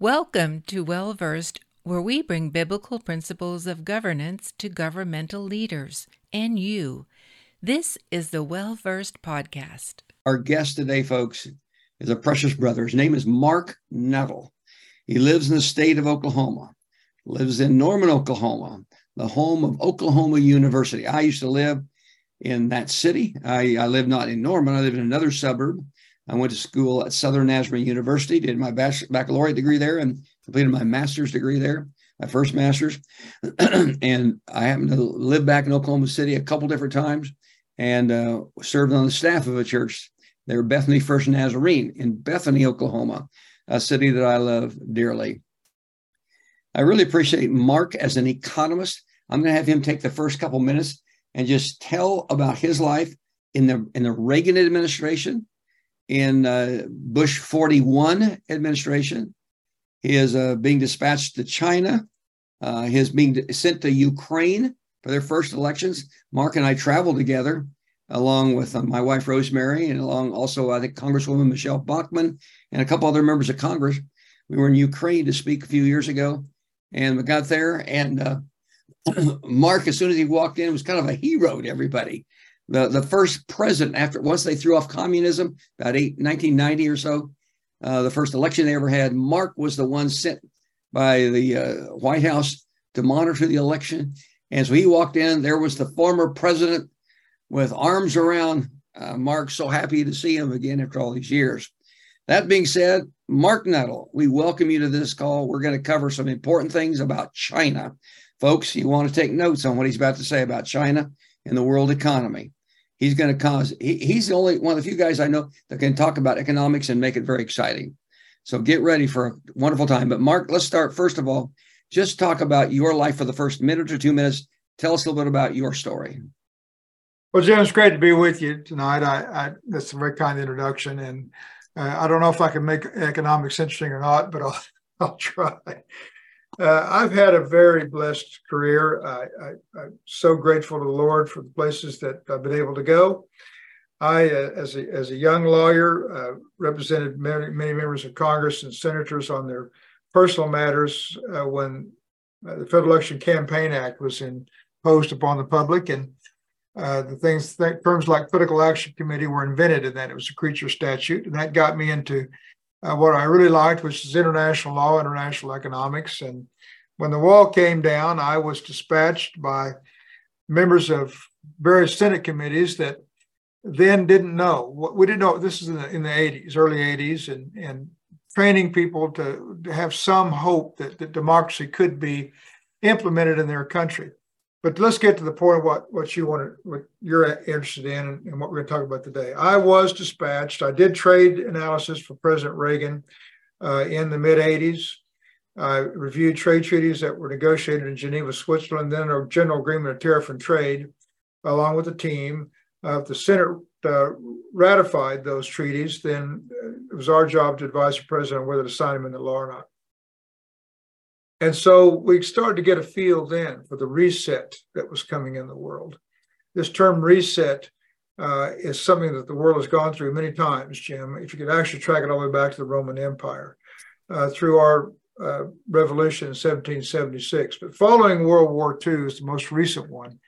Welcome to Well Versed, where we bring biblical principles of governance to governmental leaders and you. This is the Well Versed Podcast. Our guest today, folks, is a precious brother. His name is Marc Nuttle. He lives in the state of Oklahoma, lives in Norman, Oklahoma, the home of Oklahoma University. I used to live in that city. I, I live not in Norman, I live in another suburb I went to school at Southern Nazarene University, did my baccalaureate degree there, and completed my master's degree there, my first master's. and I happened to live back in Oklahoma City a couple different times and uh, served on the staff of a church there, Bethany First Nazarene in Bethany, Oklahoma, a city that I love dearly. I really appreciate Marc as an economist. I'm going to have him take the first couple minutes and just tell about his life in the in the Reagan administration in uh, Bush 41 administration. He is uh, being dispatched to China. Uh, he is being sent to Ukraine for their first elections. Marc and I traveled together along with uh, my wife Rosemary and along also I think Congresswoman Michelle Bachmann and a couple other members of Congress. We were in Ukraine to speak a few years ago, and we got there. And uh, Marc, as soon as he walked in, was kind of a hero to everybody the, the first president after once they threw off communism about eight, 1990 or so uh, the first election they ever had marc was the one sent by the uh, white house to monitor the election. And so he walked in there was the former president with arms around uh, marc so happy to see him again after all these years. That being said marc nuttle we welcome you to this call. We're going to cover some important things about china. Folks you want to take notes on what he's about to say about china and the world economy he's going to cause he, he's the only one of the few guys i know that can talk about economics and make it very exciting. So get ready for a wonderful time. But marc let's start first of all just talk about your life for the first minute or two minutes. Tell us a little bit about your story. Well jim it's great to be with you tonight. I, I that's a very kind introduction and uh, i don't know if i can make economics interesting or not but i'll i'll try uh, I've had a very blessed career. I, am so grateful to the Lord for the places that I've been able to go. I, uh, as, a, as a young lawyer, uh, represented many, many, members of Congress and senators on their personal matters uh, when uh, the Federal Election Campaign Act was imposed upon the public. And uh, the things, th- terms like political action committee were invented in that. It was a creature statute. And that got me into uh, what I really liked, which is international law, international economics. And when the wall came down, I was dispatched by members of various Senate committees that then didn't know. We didn't know this is in the, in the 80s, early 80s, and, and training people to, to have some hope that, that democracy could be implemented in their country. But let's get to the point of what, what you want to, what you're interested in and, and what we're going to talk about today. I was dispatched. I did trade analysis for President Reagan uh, in the mid 80s. I reviewed trade treaties that were negotiated in Geneva, Switzerland, then a general agreement of tariff and trade, along with the team. Uh, the Senate uh, ratified those treaties, then it was our job to advise the president whether to sign them into law or not. And so we started to get a feel then for the reset that was coming in the world. This term reset uh, is something that the world has gone through many times, Jim. If you could actually track it all the way back to the Roman Empire uh, through our uh, revolution in 1776. But following World War II is the most recent one,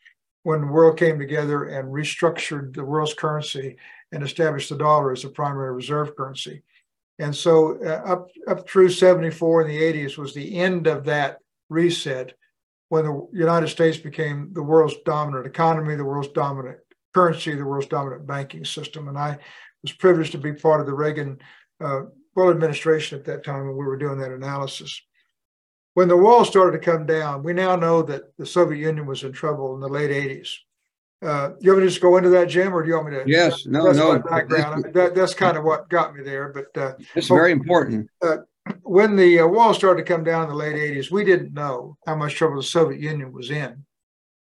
when the world came together and restructured the world's currency and established the dollar as the primary reserve currency. And so uh, up up through 74 in the 80s was the end of that reset when the United States became the world's dominant economy, the world's dominant currency, the world's dominant banking system. And I was privileged to be part of the Reagan uh, well administration at that time when we were doing that analysis. When the wall started to come down, we now know that the Soviet Union was in trouble in the late 80s. Uh, you want me to just go into that, Jim, or do you want me to? Yes, no, no. Background. I mean, that, that's kind of what got me there. But uh, it's very important. Uh, when the uh, wall started to come down in the late 80s, we didn't know how much trouble the Soviet Union was in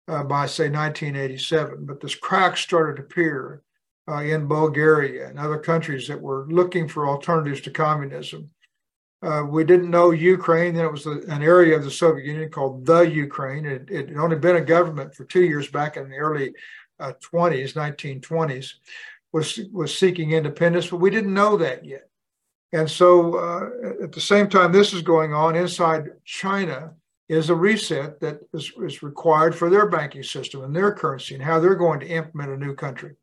uh, by, say, 1987. But this crack started to appear uh, in Bulgaria and other countries that were looking for alternatives to communism. Uh, we didn't know Ukraine. Then it was an area of the Soviet Union called the Ukraine. It, it, had only been a government for two years back in the early uh, 20s, 1920s, was, was seeking independence, but we didn't know that yet. And so uh, at the same time this is going on inside China is a reset that is, is required for their banking system and their currency and how they're going to implement a new country.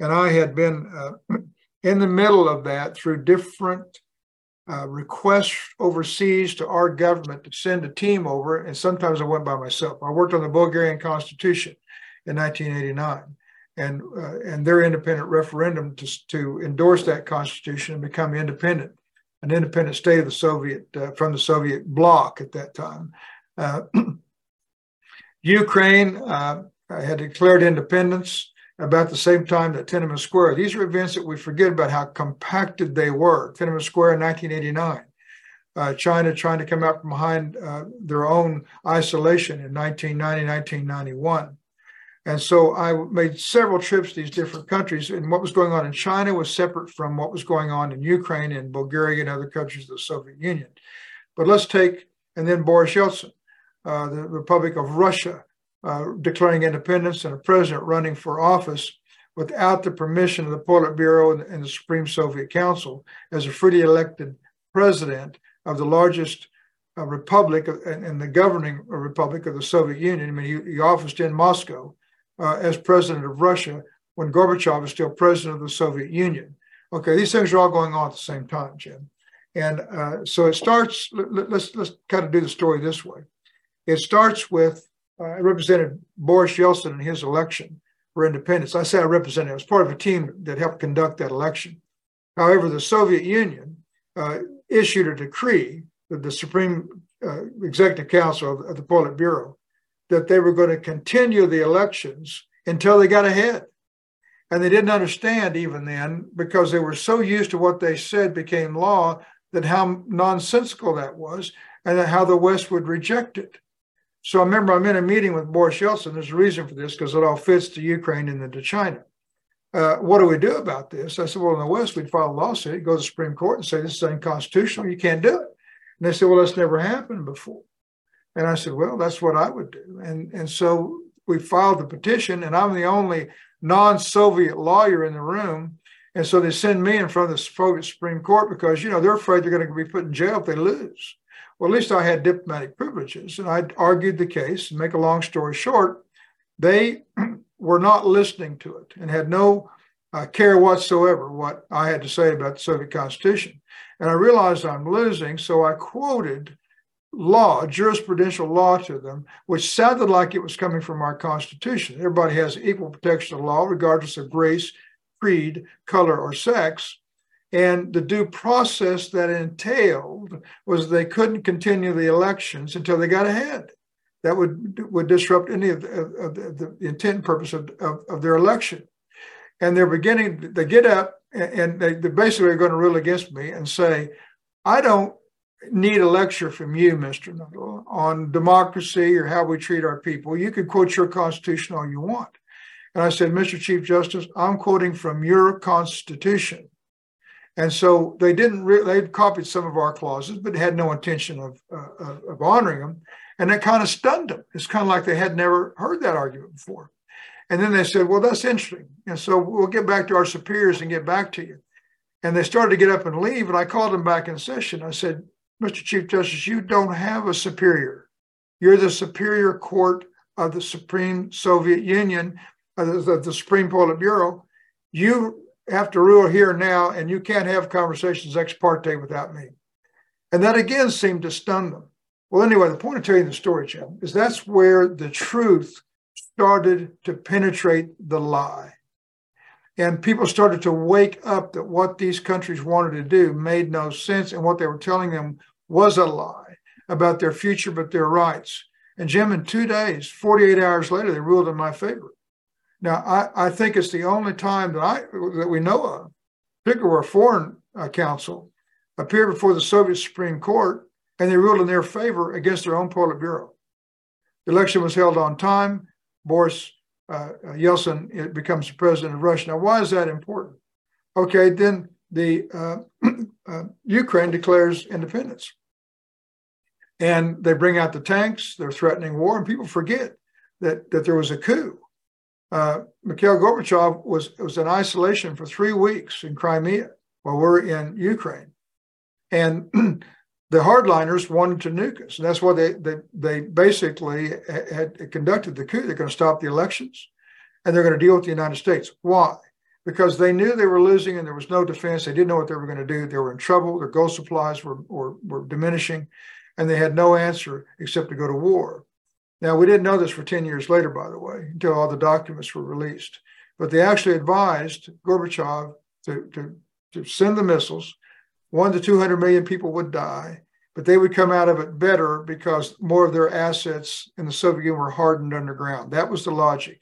And I had been uh, in the middle of that through different uh, requests overseas to our government to send a team over. And sometimes I went by myself. I worked on the Bulgarian constitution in 1989 and, uh, and their independent referendum to, to endorse that constitution and become independent, an independent state of the Soviet, uh, from the Soviet bloc at that time. Uh, Ukraine uh, had declared independence about the same time that Tiananmen Square. These are events that we forget about how compacted they were. Tiananmen Square in 1989. Uh, China trying to come out from behind uh, their own isolation in 1990, 1991. And so I made several trips to these different countries, and what was going on in China was separate from what was going on in Ukraine and Bulgaria and other countries of the Soviet Union. But let's take, and then Boris Yeltsin, uh, the Republic of Russia, uh, declaring independence and a president running for office without the permission of the Politburo and, the Supreme Soviet Council as a freely elected president of the largest uh, republic and, and, the governing republic of the Soviet Union. I mean, he, he officed in Moscow uh, as president of Russia when Gorbachev was still president of the Soviet Union. Okay, these things are all going on at the same time, Jim. And uh, so it starts. Let, let's let's kind of do the story this way. It starts with uh, I represented Boris Yeltsin in his election for independence. I say I represented, I was part of a team that helped conduct that election. However, the Soviet Union uh, issued a decree that the Supreme uh, Executive Council of, of the Politburo that they were going to continue the elections until they got ahead. And they didn't understand even then because they were so used to what they said became law that how nonsensical that was and how the West would reject it. So I remember I'm in a meeting with Boris Yeltsin. There's a reason for this because it all fits to Ukraine and then to China. Uh, what do we do about this? I said, well, in the West, we'd file a lawsuit, go to the Supreme Court and say this is unconstitutional. You can't do it. And they said, well, that's never happened before. And I said, well, that's what I would do. And, and so we filed the petition, and I'm the only non Soviet lawyer in the room. And so they send me in front of the Soviet Supreme Court because, you know, they're afraid they're going to be put in jail if they lose. Well, at least I had diplomatic privileges and I argued the case. And make a long story short, they were not listening to it and had no uh, care whatsoever what I had to say about the Soviet Constitution. And I realized I'm losing, so I quoted law, jurisprudential law to them, which sounded like it was coming from our Constitution. Everybody has equal protection of law, regardless of race, creed, color, or sex. And the due process that entailed was they couldn't continue the elections until they got ahead. That would would disrupt any of the, of the, the intent and purpose of, of, of, their election. And they're beginning, they get up and they, they basically are going to rule against me and say, I don't need a lecture from you, Mr. Nuttle, on democracy or how we treat our people. You can quote your Constitution all you want. And I said, Mr. Chief Justice, I'm quoting from your Constitution. And so they didn't, re- they copied some of our clauses, but had no intention of, uh, of honoring them. And that kind of stunned them. It's kind of like they had never heard that argument before. And then they said, well, that's interesting. And so we'll get back to our superiors and get back to you. And they started to get up and leave. And I called them back in session. I said, Mr. Chief Justice, you don't have a superior. You're the superior court of the Supreme Soviet Union, uh, the, the Supreme Politburo. You have to rule here now, and you can't have conversations ex parte without me. And that again seemed to stun them. Well, anyway, the point of telling the story, Jim, is that's where the truth started to penetrate the lie. And people started to wake up that what these countries wanted to do made no sense, and what they were telling them was a lie about their future, but their rights. And Jim, in two days, 48 hours later, they ruled in my favor. Now, I, I think it's the only time that I that we know of, particularly where a foreign uh, council appeared before the Soviet Supreme Court and they ruled in their favor against their own Politburo. The election was held on time. Boris uh, Yeltsin becomes the president of Russia. Now, why is that important? Okay, then the uh, uh, Ukraine declares independence, and they bring out the tanks. They're threatening war, and people forget that that there was a coup. Uh, Mikhail Gorbachev was was in isolation for three weeks in Crimea while we're in Ukraine, And the hardliners wanted to nuke us. And that's why they, they, they basically had conducted the coup. They're going to stop the elections and they're going to deal with the United States. Why? Because they knew they were losing and there was no defense. They didn't know what they were going to do. They were in trouble. Their gold supplies were, were, were diminishing and they had no answer except to go to war. Now, we didn't know this for 10 years later, by the way, until all the documents were released. But they actually advised Gorbachev to, to, to send the missiles. One to 200 million people would die, but they would come out of it better because more of their assets in the Soviet Union were hardened underground. That was the logic.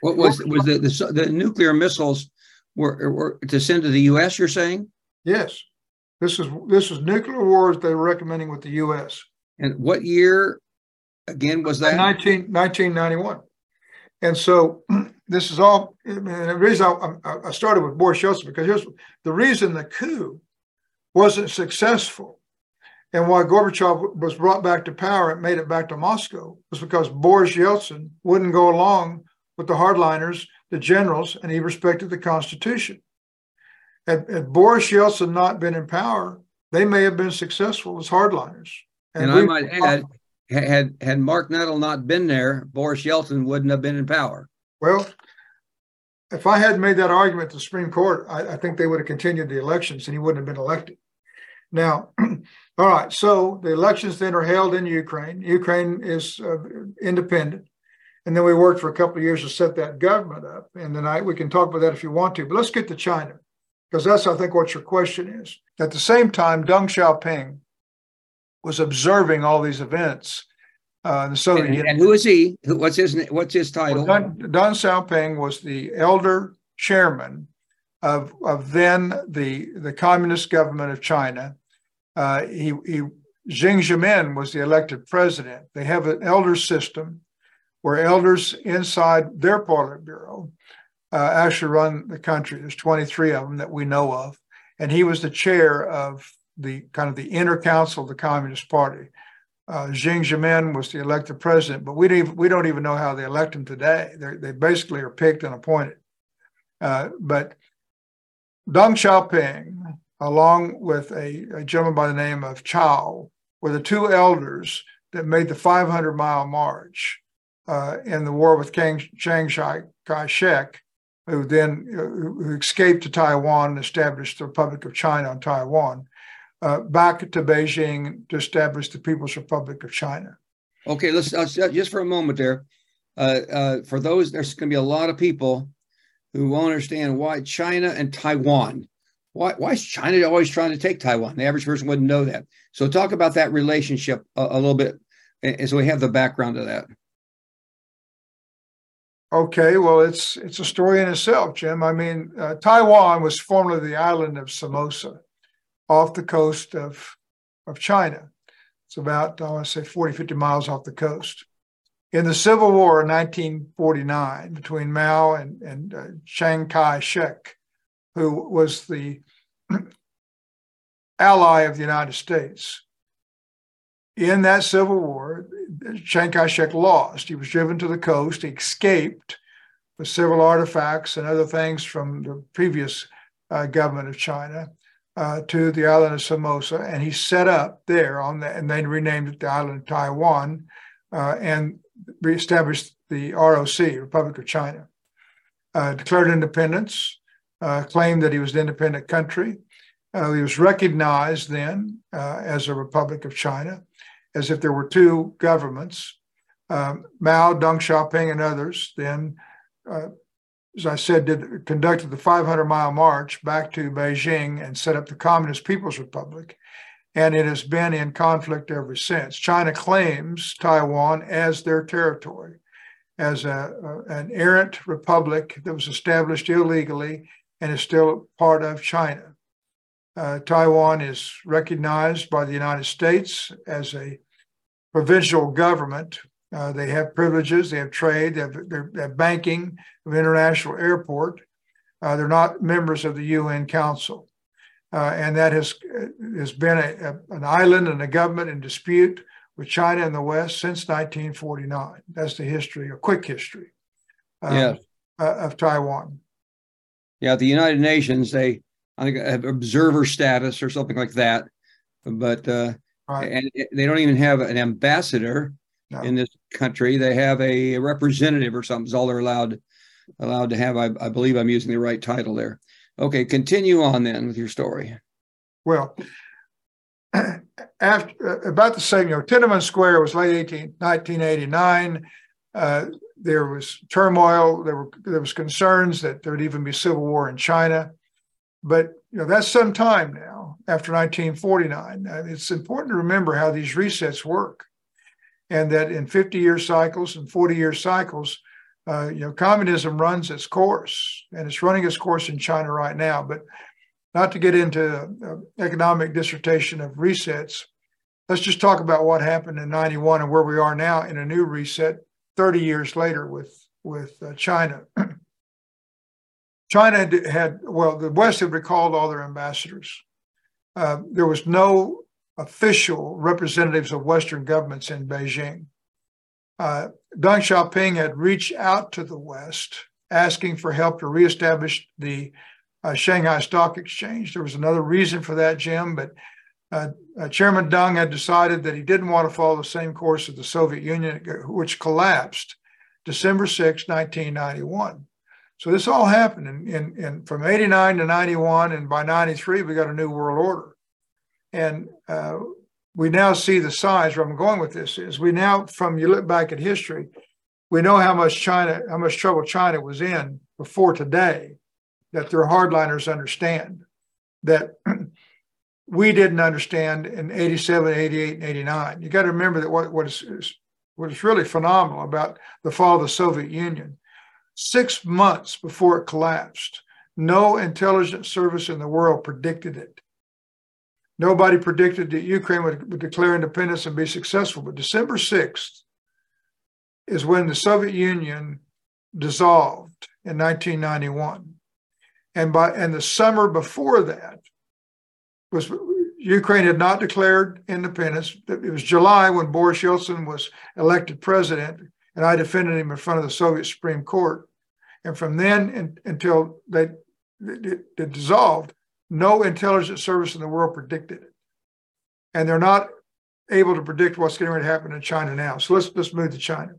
What was was the the, the nuclear missiles were, were to send to the U.S. You're saying? Yes, this is this is nuclear wars they were recommending with the U.S. And what year again was that? 19, 1991. And so this is all, and the reason I, I started with Boris Yeltsin, because here's the reason the coup wasn't successful and why Gorbachev was brought back to power and made it back to Moscow was because Boris Yeltsin wouldn't go along with the hardliners, the generals, and he respected the Constitution. Had, had Boris Yeltsin not been in power, they may have been successful as hardliners. And, and I might add, had had Marc Nuttle not been there, Boris Yeltsin wouldn't have been in power. Well, if I hadn't made that argument to the Supreme Court, I, I, think they would have continued the elections and he wouldn't have been elected. Now, all right, so the elections then are held in Ukraine. Ukraine is uh, independent. And then we worked for a couple of years to set that government up. And then I, we can talk about that if you want to. But let's get to China, because that's, I think, what your question is. At the same time, Deng Xiaoping was observing all these events. Uh, the Soviet and, and who is he? What's his What's his title? Well, Deng, Deng Xiaoping was the elder chairman of of then the the communist government of China. Uh, he, he Zemin was the elected president. They have an elder system where elders inside their Politburo uh, actually run the country. There's 23 of them that we know of, and he was the chair of the kind of the inner council of the Communist Party. Uh, Jiang Zemin was the elected president, but we don't even, we don't even know how they elect him today. They're, they basically are picked and appointed. Uh, but Deng Xiaoping, along with a, a, gentleman by the name of Chao, were the two elders that made the 500 mile march uh, in the war with Chiang Kai shek, who then uh, who escaped to Taiwan and established the Republic of China on Taiwan uh, back to Beijing to establish the People's Republic of China. Okay, let's, let's just for a moment there. Uh, uh, for those, there's going to be a lot of people who won't understand why China and Taiwan. Why, why is China always trying to take Taiwan? The average person wouldn't know that. So talk about that relationship a, a little bit, and so we have the background of that. Okay, well, it's it's a story in itself, Jim. I mean, uh, Taiwan was formerly the island of Formosa off the coast of, of China. It's about, I want to say, 40, 50 miles off the coast. In the Civil War in 1949 between Mao and, and uh, Chiang Kai shek, who was the ally of the United States, in that Civil War, Chiang Kai shek lost. He was driven to the coast, he escaped with several artifacts and other things from the previous uh, government of China uh, to the island of Formosa, and he set up there on the, and they renamed it the island of Taiwan, uh, and reestablished the ROC, Republic of China. Uh, declared independence, uh, claimed that he was an independent country. Uh, he was recognized then uh, as a Republic of China, as if there were two governments. Um, Mao, Deng Xiaoping, and others then as I said, did conducted the 500 mile march back to Beijing and set up the Communist People's Republic. And it has been in conflict ever since. China claims Taiwan as their territory, as a, a, an errant republic that was established illegally and is still part of China. Uh, Taiwan is recognized by the United States as a provincial government uh, they have privileges, they have trade, they have, they have banking of international airport. Uh, they're not members of the UN Council. Uh, and that has, has been a, a, an island and a government in dispute with China and the West since 1949. That's the history, a quick history um, yeah. Uh, of Taiwan. Yeah, the United Nations, they I think have observer status or something like that. but uh, right. and they don't even have an ambassador no. in this country. They have a representative or something. Is all they're allowed allowed to have. I, I believe I'm using the right title there. Okay, continue on then with your story. Well, after about the same, know, Tiananmen Square was late 18, 1989. Uh, there was turmoil. There were there was concerns that there would even be civil war in China, but you know that's some time now after 1949. Uh, it's important to remember how these resets work, and that in 50 year cycles and 40 year cycles, uh, you know, communism runs its course, and it's running its course in China right now. But not to get into economic dissertation of resets, let's just talk about what happened in 91 and where we are now in a new reset 30 years later with, with uh, China. China had, had, well, the West had recalled all their ambassadors. Uh, there was no official representatives of Western governments in Beijing. Uh, Deng Xiaoping had reached out to the West asking for help to reestablish the uh, Shanghai Stock Exchange. There was another reason for that, Jim, but uh, uh, Chairman Deng had decided that he didn't want to follow the same course of the Soviet Union, which collapsed December 6, 1991. So this all happened in, in, in, from 89 to 91, and by 93, we got a new world order. And uh, we now see the size where I'm going with this is we now, from you look back at history, we know how much China, how much trouble China was in before today that their hardliners understand that we didn't understand in 87, 88, and 89. You got to remember that what, what, is, what is really phenomenal about the fall of the Soviet Union, six months before it collapsed, no intelligence service in the world predicted it. Nobody predicted that Ukraine would, would declare independence and be successful. But December 6th is when the Soviet Union dissolved in 1991 and by and the summer before that was Ukraine had not declared independence. It was July when Boris Yeltsin was elected president, and I defended him in front of the Soviet Supreme Court. And from then in, until they it, dissolved, no intelligence service in the world predicted it, and they're not able to predict what's going to happen in China now. So let's let's move to China.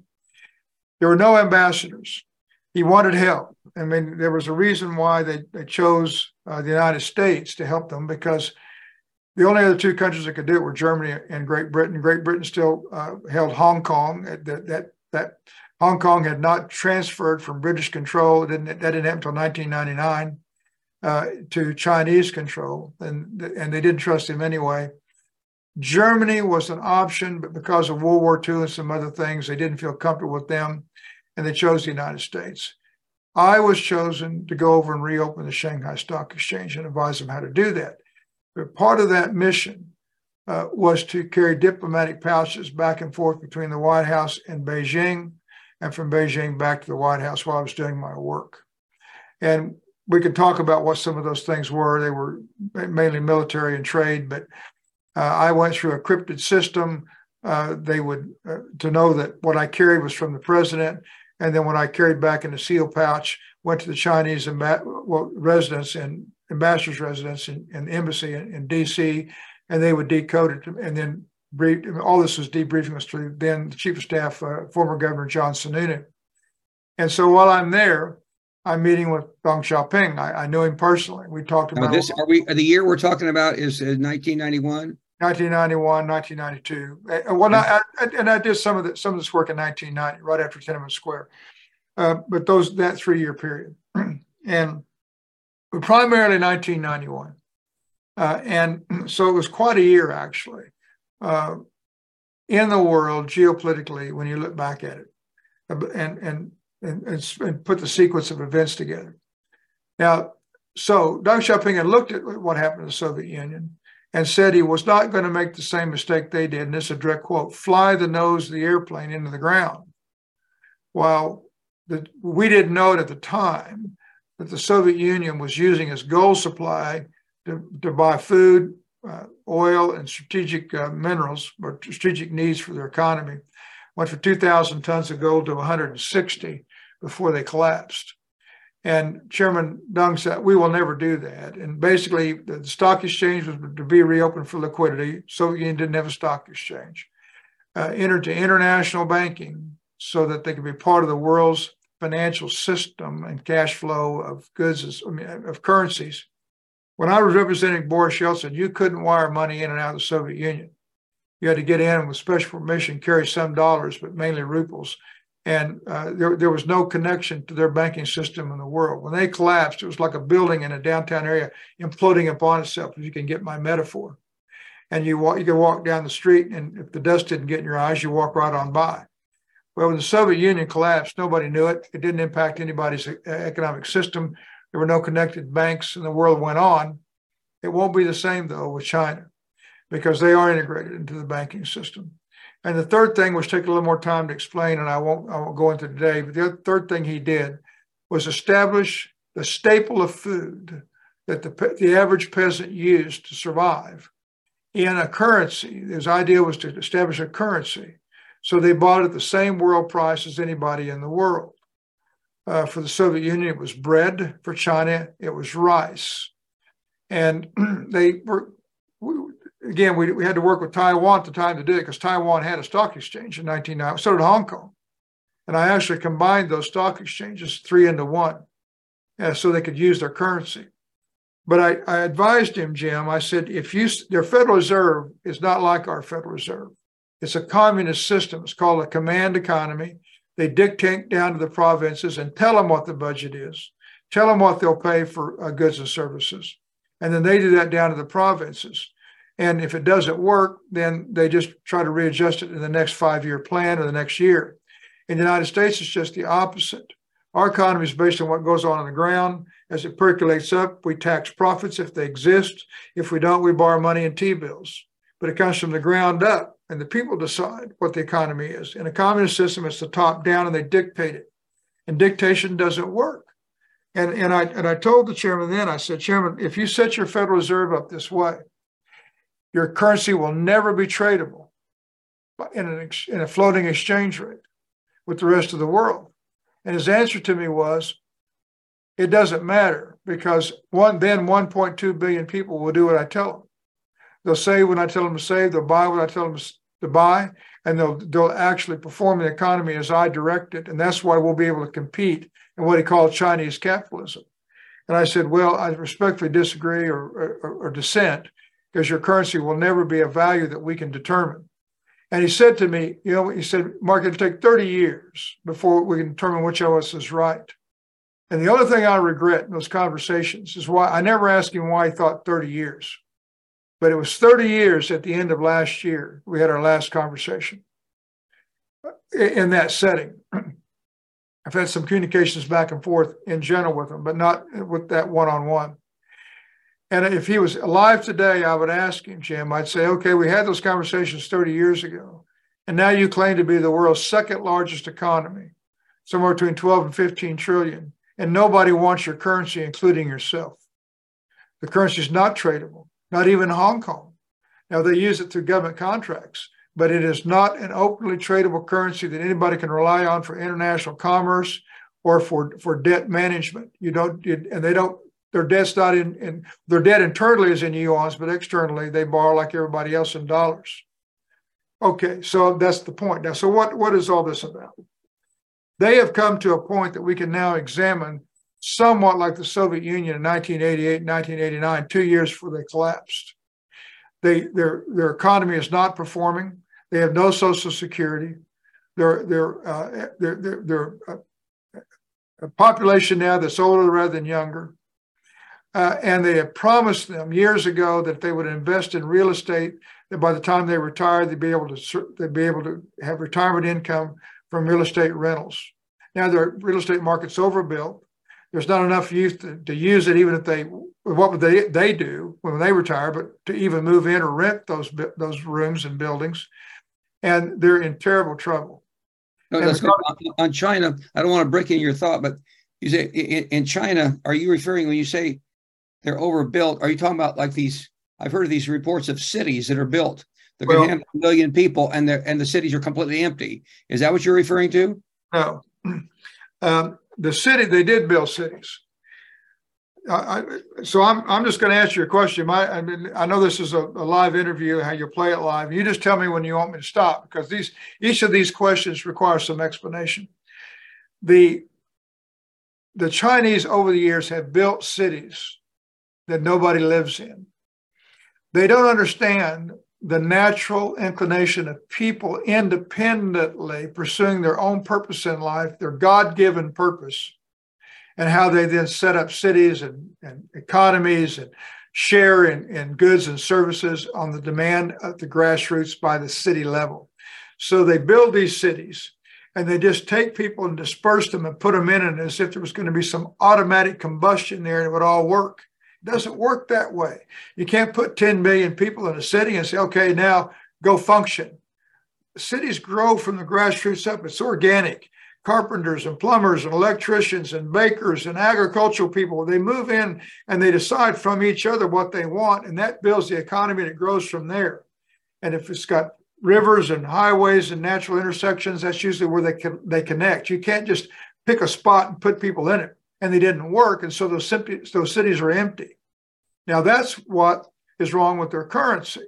There were no ambassadors he wanted help. I mean, there was a reason why they, they chose uh, the United States to help them because the only other two countries that could do it were Germany and Great Britain. Great Britain still uh, held Hong Kong. That, that, that Hong Kong had not transferred from British control. It didn't, that didn't happen until 1999 uh, to Chinese control, and, and they didn't trust him anyway. Germany was an option, but because of World War II and some other things, they didn't feel comfortable with them and they chose the United States. I was chosen to go over and reopen the Shanghai Stock Exchange and advise them how to do that. But part of that mission uh, was to carry diplomatic pouches back and forth between the White House and Beijing, and from Beijing back to the White House while I was doing my work. And we could talk about what some of those things were. They were mainly military and trade, but uh, I went through a crypted system. Uh, they would uh, to know that what I carried was from the president, and then when I carried back in the seal pouch, went to the Chinese amb- well, residence and ambassador's residence and, and embassy in, in, DC, and they would decode it and then brief. All this was debriefing us through then the chief of staff, uh, former Governor John Sununu. And so while I'm there, I'm meeting with Deng Xiaoping. I, I know him personally. We talked about now this. Are we the year we're talking about is 1991? 1991, 1992. Uh, well, not, I, and I did some of the, some of this work in 1990, right after Tiananmen Square. Uh, but those that three year period, and primarily 1991, uh, and so it was quite a year actually uh, in the world geopolitically when you look back at it, uh, and and and, and put the sequence of events together. Now, so Deng Xiaoping looked at what happened in the Soviet Union and said he was not going to make the same mistake they did. And this is a direct quote fly the nose of the airplane into the ground. While the, we didn't know it at the time that the Soviet Union was using its gold supply to, to buy food, uh, oil, and strategic uh, minerals or strategic needs for their economy. Went from 2,000 tons of gold to 160 before they collapsed. And Chairman Deng said, we will never do that. And basically, the stock exchange was to be reopened for liquidity. Soviet Union didn't have a stock exchange. Uh, entered to international banking so that they could be part of the world's financial system and cash flow of goods, I mean, of currencies. When I was representing Boris Yeltsin, you couldn't wire money in and out of the Soviet Union. You had to get in with special permission, carry some dollars, but mainly rubles and uh, there, there was no connection to their banking system in the world. When they collapsed, it was like a building in a downtown area imploding upon itself, if you can get my metaphor. And you walk, you can walk down the street, and if the dust didn't get in your eyes, you walk right on by. Well, when the Soviet Union collapsed, nobody knew it. It didn't impact anybody's economic system. There were no connected banks, and the world went on. It won't be the same though with China, because they are integrated into the banking system. And the third thing, which take a little more time to explain, and I won't, I won't go into today, but the third thing he did was establish the staple of food that the, the average peasant used to survive in a currency. His idea was to establish a currency. So they bought at the same world price as anybody in the world. Uh, for the Soviet Union, it was bread. For China, it was rice. And they were again, we, we had to work with Taiwan at the time to do it because Taiwan had a stock exchange in 1990. So did Hong Kong. And I actually combined those stock exchanges three into one uh, so they could use their currency. But I, I advised him, Jim, I said, if you, their Federal Reserve is not like our Federal Reserve. It's a communist system. It's called a command economy. They dictate down to the provinces and tell them what the budget is, tell them what they'll pay for uh, goods and services. And then they do that down to the provinces. And if it doesn't work, then they just try to readjust it in the next five year plan or the next year. In the United States, it's just the opposite. Our economy is based on what goes on on the ground. As it percolates up, we tax profits if they exist. If we don't, we borrow money in T bills. But it comes from the ground up, and the people decide what the economy is. In a communist system, it's the top down, and they dictate it. And dictation doesn't work. And, and, I, and I told the chairman then, I said, Chairman, if you set your Federal Reserve up this way, your currency will never be tradable in, an ex, in a floating exchange rate with the rest of the world. And his answer to me was, it doesn't matter because one then 1.2 billion people will do what I tell them. They'll save when I tell them to save, they'll buy what I tell them to buy, and they'll they'll actually perform the economy as I direct it. And that's why we'll be able to compete in what he called Chinese capitalism. And I said, well, I respectfully disagree or, or, or dissent because your currency will never be a value that we can determine. And he said to me, you know, he said, Marc, it'll take 30 years before we can determine which of us is right. And the only thing I regret in those conversations is why I never asked him why he thought 30 years. But it was 30 years at the end of last year. We had our last conversation in that setting. I've had some communications back and forth in general with him, but not with that one on one. And if he was alive today, I would ask him, Jim, I'd say, okay, we had those conversations 30 years ago. And now you claim to be the world's second largest economy, somewhere between 12 and 15 trillion. And nobody wants your currency, including yourself. The currency is not tradable, not even Hong Kong. Now they use it through government contracts, but it is not an openly tradable currency that anybody can rely on for international commerce or for, for debt management. You don't, you, and they don't their debt's not in, in their debt internally is in yuans, but externally they borrow like everybody else in dollars. Okay, so that's the point. Now, so what, what is all this about? They have come to a point that we can now examine somewhat like the Soviet Union in 1988, 1989, two years before they collapsed. They, their, their economy is not performing. They have no social security. Their, their, uh, their, their, their uh, population now that's older rather than younger. Uh, and they had promised them years ago that they would invest in real estate. That by the time they retired, they'd be able to they'd be able to have retirement income from real estate rentals. Now the real estate market's overbuilt. There's not enough youth to, to use it, even if they what would they they do when they retire, but to even move in or rent those those rooms and buildings, and they're in terrible trouble. No, on, on China, I don't want to break in your thought, but you say in China, are you referring when you say they're overbuilt. Are you talking about like these? I've heard of these reports of cities that are built that well, can handle a million people, and the and the cities are completely empty. Is that what you're referring to? No. Um, the city, they did build cities. I, so I'm I'm just going to answer your question. My, I mean, I know this is a, a, live interview, how you play it live. You just tell me when you want me to stop because these each of these questions requires some explanation. The the Chinese over the years have built cities that nobody lives in. They don't understand the natural inclination of people independently pursuing their own purpose in life, their God given purpose, and how they then set up cities and, and economies and share in, in goods and services on the demand at the grassroots by the city level. So they build these cities and they just take people and disperse them and put them in it as if there was going to be some automatic combustion there and it would all work. Doesn't work that way. You can't put 10 million people in a city and say, okay, now go function. Cities grow from the grassroots up. It's organic. Carpenters and plumbers and electricians and bakers and agricultural people, they move in and they decide from each other what they want, and that builds the economy it grows from there. And if it's got rivers and highways and natural intersections, that's usually where they can they connect. You can't just pick a spot and put people in it, and they didn't work, and so those those cities are empty. Now that's what is wrong with their currency.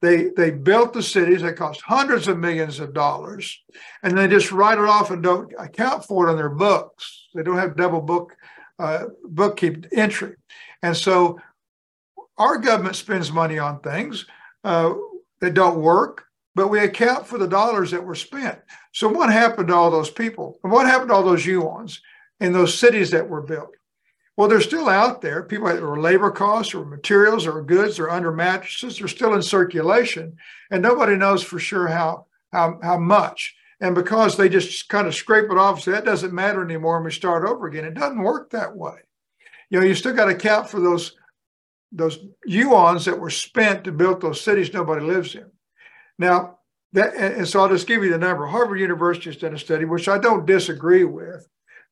They they built the cities. They cost hundreds of millions of dollars, and they just write it off and don't account for it on their books. They don't have double book uh, bookkeep entry, and so our government spends money on things uh, that don't work but we account for the dollars that were spent. So what happened to all those people? What happened to all those yuans in those cities that were built? Well, they're still out there. People were labor costs or materials or goods or under mattresses, they're still in circulation. And nobody knows for sure how, how, how much. And because they just kind of scrape it off, so that doesn't matter anymore, and we start over again. It doesn't work that way. You know, you still got to account for those those yuans that were spent to build those cities nobody lives in. Now, that, and so I'll just give you the number. Harvard University has done a study, which I don't disagree with,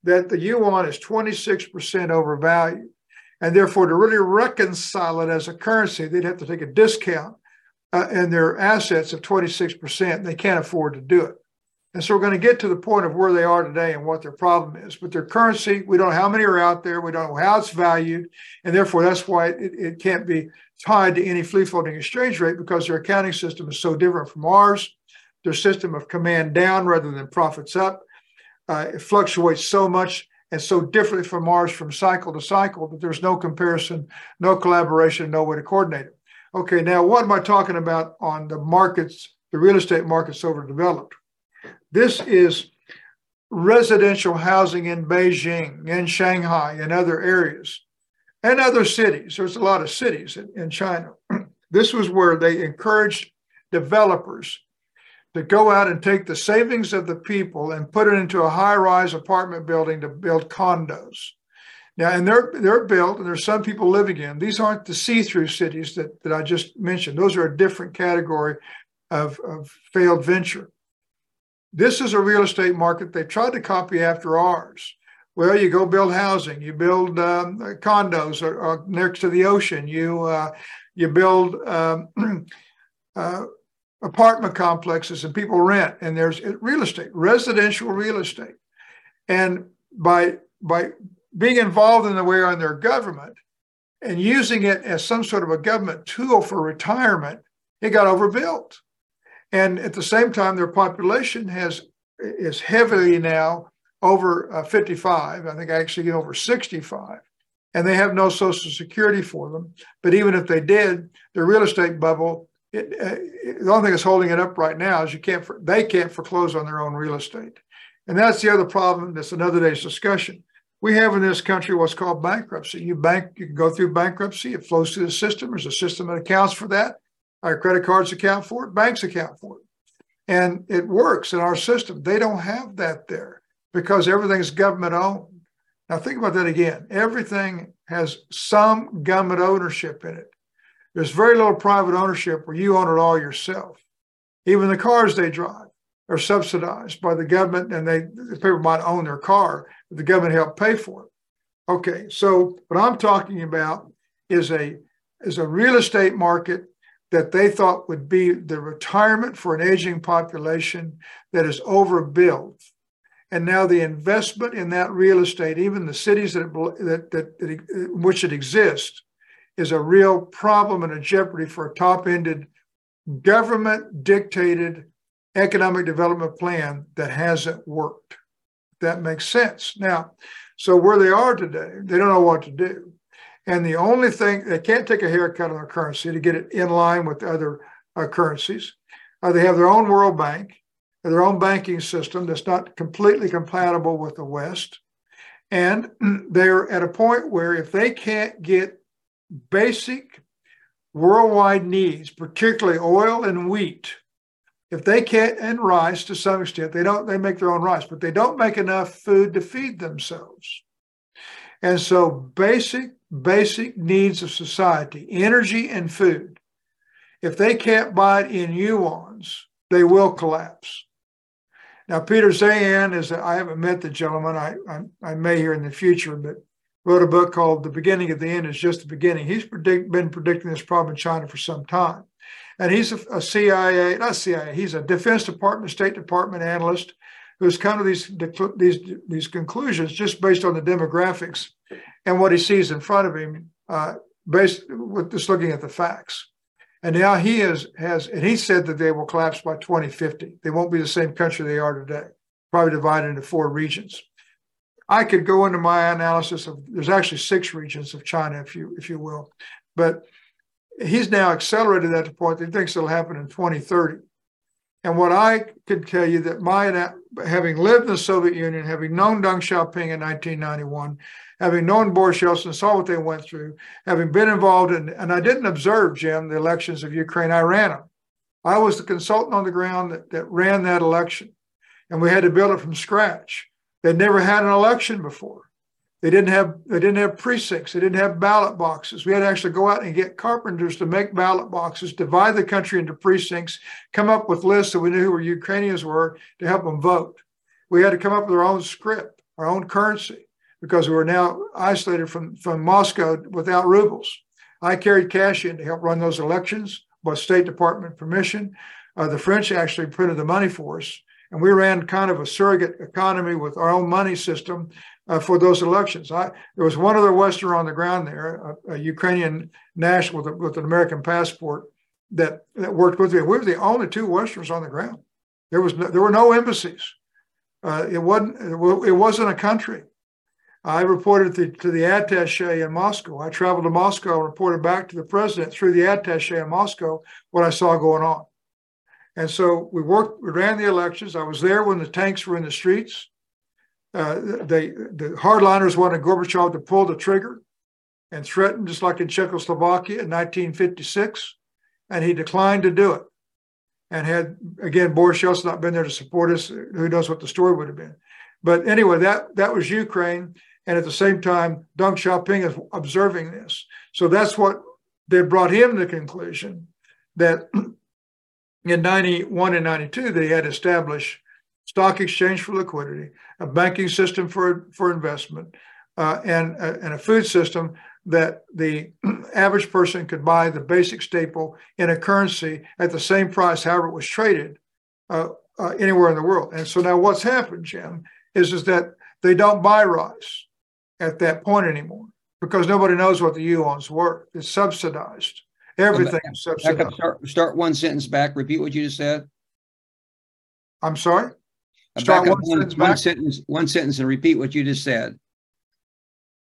that the yuan is 26% overvalued. And therefore, to really reconcile it as a currency, they'd have to take a discount uh, in their assets of 26%. They can't afford to do it. And so we're going to get to the point of where they are today and what their problem is. But their currency, we don't know how many are out there. We don't know how it's valued. And therefore, that's why it, it can't be tied to any free floating exchange rate because their accounting system is so different from ours. Their system of command down rather than profits up. Uh, it fluctuates so much and so differently from ours from cycle to cycle that there's no comparison, no collaboration, no way to coordinate it. Okay, now what am I talking about on the markets, the real estate markets overdeveloped? This is residential housing in Beijing, in Shanghai, and other areas, and other cities. There's a lot of cities in, in China. this was where they encouraged developers to go out and take the savings of the people and put it into a high-rise apartment building to build condos. Now, and they're they're built, and there's some people living in. These aren't the see-through cities that, that I just mentioned. Those are a different category of, of failed venture. This is a real estate market they tried to copy after ours. Well, you go build housing, you build um, condos or, or next to the ocean, you uh, you build um, uh, apartment complexes, and people rent. And there's real estate, residential real estate, and by by being involved in the way on their government and using it as some sort of a government tool for retirement, it got overbuilt. And at the same time, their population has is heavily now over uh, 55. I think actually over 65. And they have no social security for them. But even if they did, the real estate bubble, it, uh, it, the only thing that's holding it up right now is you can't they can't foreclose on their own real estate. And that's the other problem. That's another day's discussion. We have in this country what's called bankruptcy. You bank, you can go through bankruptcy. It flows through the system. There's a system that accounts for that. Our credit cards account for it, banks account for it. And it works in our system. They don't have that there because everything's government owned. Now, think about that again. Everything has some government ownership in it. There's very little private ownership where you own it all yourself. Even the cars they drive are subsidized by the government, and they the people might own their car, but the government helped pay for it. Okay, so what I'm talking about is a is a real estate market that they thought would be the retirement for an aging population that is overbuilt. and now the investment in that real estate, even the cities that, it, that, that, that in which it exists, is a real problem and a jeopardy for a top-ended government dictated economic development plan that hasn't worked. That makes sense. Now, so where they are today, they don't know what to do. And the only thing, they can't take a haircut on their currency to get it in line with other uh, currencies. Uh, they have their own World Bank, their own banking system that's not completely compatible with the West. And they're at a point where if they can't get basic worldwide needs, particularly oil and wheat, if they can't and rice to some extent, they don't they make their own rice, but they don't make enough food to feed themselves. And so basic, basic needs of society, energy and food, if they can't buy it in yuans, they will collapse. Now, Peter Zeihan is, I haven't met the gentleman, I, I, I, may here in the future, but wrote a book called The Beginning of the End is Just the Beginning. He's predict, been predicting this problem in China for some time. And he's a, a CIA, not CIA, he's a Defense Department, State Department analyst who's come to these, these, these conclusions just based on the demographics and what he sees in front of him, uh, based with just looking at the facts. And now he is, has, and he said that they will collapse by 2050. They won't be the same country they are today, probably divided into four regions. I could go into my analysis of there's actually six regions of China, if you if you will, but he's now accelerated that to point that he thinks it'll happen in 2030. And what I can tell you that my having lived in the Soviet Union, having known Deng Xiaoping in 1991, having known Boris Yeltsin, saw what they went through, having been involved in, and I didn't observe, Jim, the elections of Ukraine, I ran them. I was the consultant on the ground that, that ran that election, and we had to build it from scratch. They'd never had an election before. They didn't have they didn't have precincts. They didn't have ballot boxes. We had to actually go out and get carpenters to make ballot boxes, divide the country into precincts, come up with lists so we knew who Ukrainians were to help them vote. We had to come up with our own scrip, our own currency, because we were now isolated from, from Moscow without rubles. I carried cash in to help run those elections by State Department permission. Uh, the French actually printed the money for us. And we ran kind of a surrogate economy with our own money system uh, for those elections. I, there was one other Westerner on the ground there, a, a Ukrainian national with, a, with, an American passport that, that worked with me. We were the only two Westerners on the ground. There was no, there were no embassies. Uh, it wasn't it wasn't a country. I reported to, to, the attaché in Moscow. I traveled to Moscow and reported back to the president through the attaché in Moscow what I saw going on. And so we worked, we ran the elections. I was there when the tanks were in the streets. Uh, they, the hardliners wanted Gorbachev to pull the trigger and threatened, just like in Czechoslovakia in 1956, and he declined to do it. And had again Boris Yeltsin not been there to support us, who knows what the story would have been. But anyway, that that was Ukraine, and at the same time, Deng Xiaoping is observing this. So that's what they brought him to the conclusion that in 91 and 92 they had established stock exchange for liquidity, a banking system for, for investment, uh, and, uh, and a food system that the average person could buy the basic staple in a currency at the same price, however it was traded uh, uh anywhere in the world. And so now what's happened, Jim, is, is that they don't buy rice at that point anymore because nobody knows what the yuan's worth. It's subsidized. Everything is subsidized. Start, start one sentence back. Repeat what you just said. I'm sorry? Uh, start one, one, sentence one sentence, one sentence, and repeat what you just said.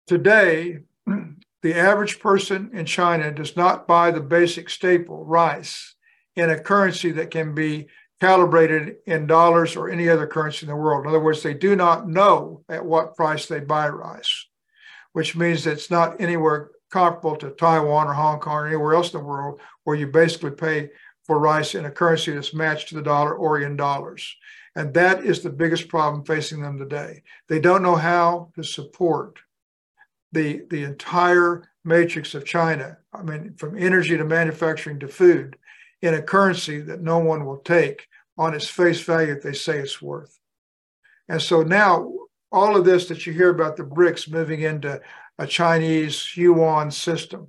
Today, the average person in China does not buy the basic staple, rice, in a currency that can be calibrated in dollars or any other currency in the world. In other words, they do not know at what price they buy rice, which means that it's not anywhere comparable to Taiwan or Hong Kong or anywhere else in the world where you basically pay for rice in a currency that's matched to the dollar or in dollars. And that is the biggest problem facing them today. They don't know how to support the, the entire matrix of China. I mean, from energy to manufacturing to food in a currency that no one will take on its face value that they say it's worth. And so now all of this that you hear about the BRICS moving into a Chinese yuan system,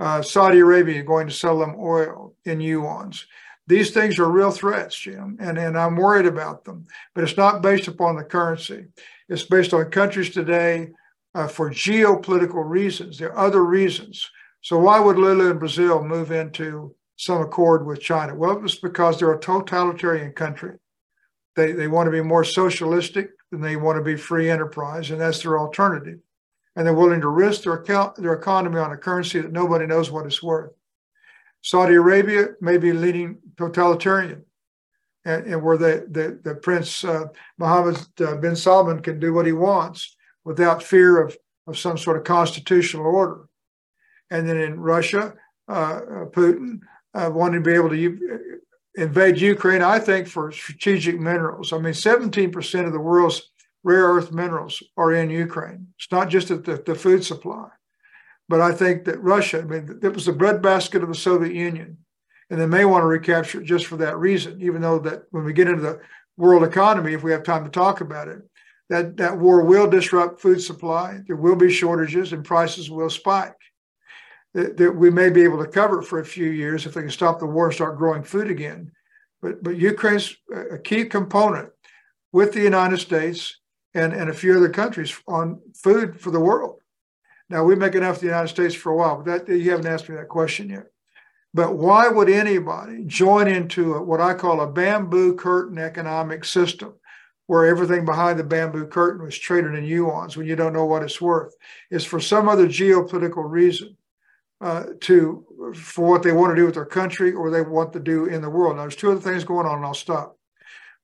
uh, Saudi Arabia going to sell them oil in yuans, These things are real threats, Jim, and, and I'm worried about them. But it's not based upon the currency. It's based on countries today uh, for geopolitical reasons. There are other reasons. So why would Lula and Brazil move into some accord with China? Well, it's because they're a totalitarian country. They, they want to be more socialistic than they want to be free enterprise, and that's their alternative. And they're willing to risk their, account, their economy on a currency that nobody knows what it's worth. Saudi Arabia may be leading totalitarian, and, and where the, the, the Prince uh, Mohammed uh, bin Salman can do what he wants without fear of, of some sort of constitutional order. And then in Russia, uh, uh Putin uh, wanted to be able to invade Ukraine, I think, for strategic minerals. I mean, 17% of the world's rare earth minerals are in Ukraine. It's not just the, the food supply. But I think that Russia, I mean, it was the breadbasket of the Soviet Union, and they may want to recapture it just for that reason, even though that when we get into the world economy, if we have time to talk about it, that, that war will disrupt food supply. There will be shortages and prices will spike. That, that we may be able to cover it for a few years if they can stop the war and start growing food again. But, but Ukraine's a key component with the United States and, and a few other countries on food for the world. Now we make enough in the United States for a while, but that you haven't asked me that question yet. But why would anybody join into a, what I call a bamboo curtain economic system, where everything behind the bamboo curtain was traded in yuans when you don't know what it's worth? Is for some other geopolitical reason uh, to for what they want to do with their country or they want to do in the world. Now, there's two other things going on, and I'll stop.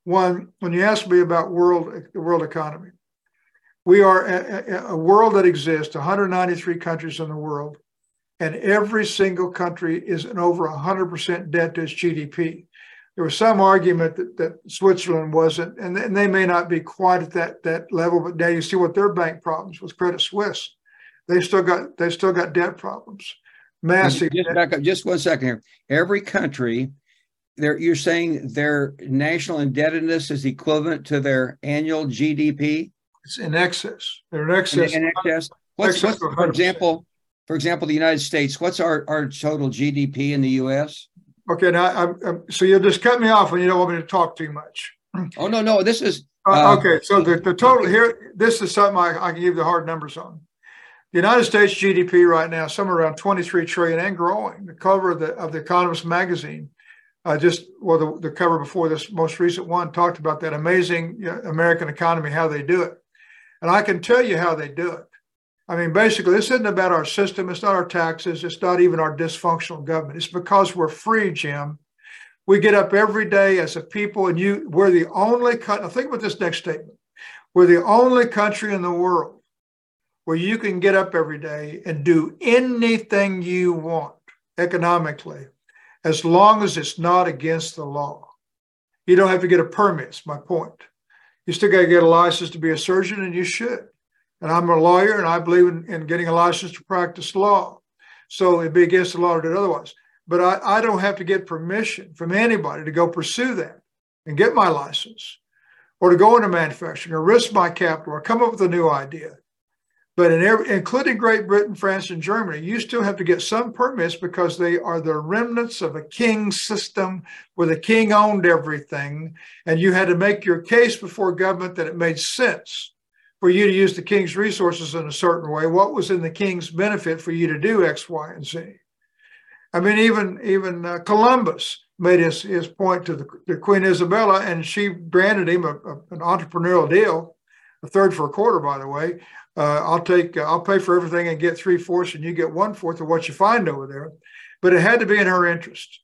One, when you ask me about world the world economy, we are a, a, world that exists, 193 countries in the world, and every single country is in over 100% debt to its GDP. There was some argument that, that Switzerland wasn't, and, and they may not be quite at that, that level, but now you see what their bank problems with Credit Suisse. They still got they still got debt problems. Massive. Just back up just one second here. Every country you're saying their national indebtedness is equivalent to their annual GDP? It's in excess. They're in excess. In, in excess. What's, excess what's for example, for example, the United States? What's our, our total GDP in the U.S.? Okay, now I'm, I'm, so you'll just cut me off when you don't want me to talk too much. Oh no, no, this is uh, uh, okay. So the, the total here, this is something I, I can give the hard numbers on. The United States GDP right now, somewhere around 23 trillion and growing. The cover of the of the Economist magazine, uh, just well, the, the cover before this most recent one talked about that amazing American economy, how they do it. And I can tell you how they do it. I mean, basically, this isn't about our system. It's not our taxes. It's not even our dysfunctional government. It's because we're free, Jim. We get up every day as a people, and you, we're the only country. Think about this next statement. We're the only country in the world where you can get up every day and do anything you want economically, as long as it's not against the law. You don't have to get a permit, is my point. You still got to get a license to be a surgeon, and you should. And I'm a lawyer, and I believe in, in getting a license to practice law. So it'd be against the law to do otherwise. But I, I don't have to get permission from anybody to go pursue that and get my license or to go into manufacturing or risk my capital or come up with a new idea. But in every, including Great Britain, France, and Germany, you still have to get some permits because they are the remnants of a king system where the king owned everything. And you had to make your case before government that it made sense for you to use the king's resources in a certain way. What was in the king's benefit for you to do X, Y, and Z? I mean, even even uh, Columbus made his, his point to the, the Queen Isabella, and she granted him a, a, an entrepreneurial deal, a third for a quarter, by the way, uh, I'll take, uh, I'll pay for everything and get three fourths, and you get one fourth of what you find over there. But it had to be in her interest.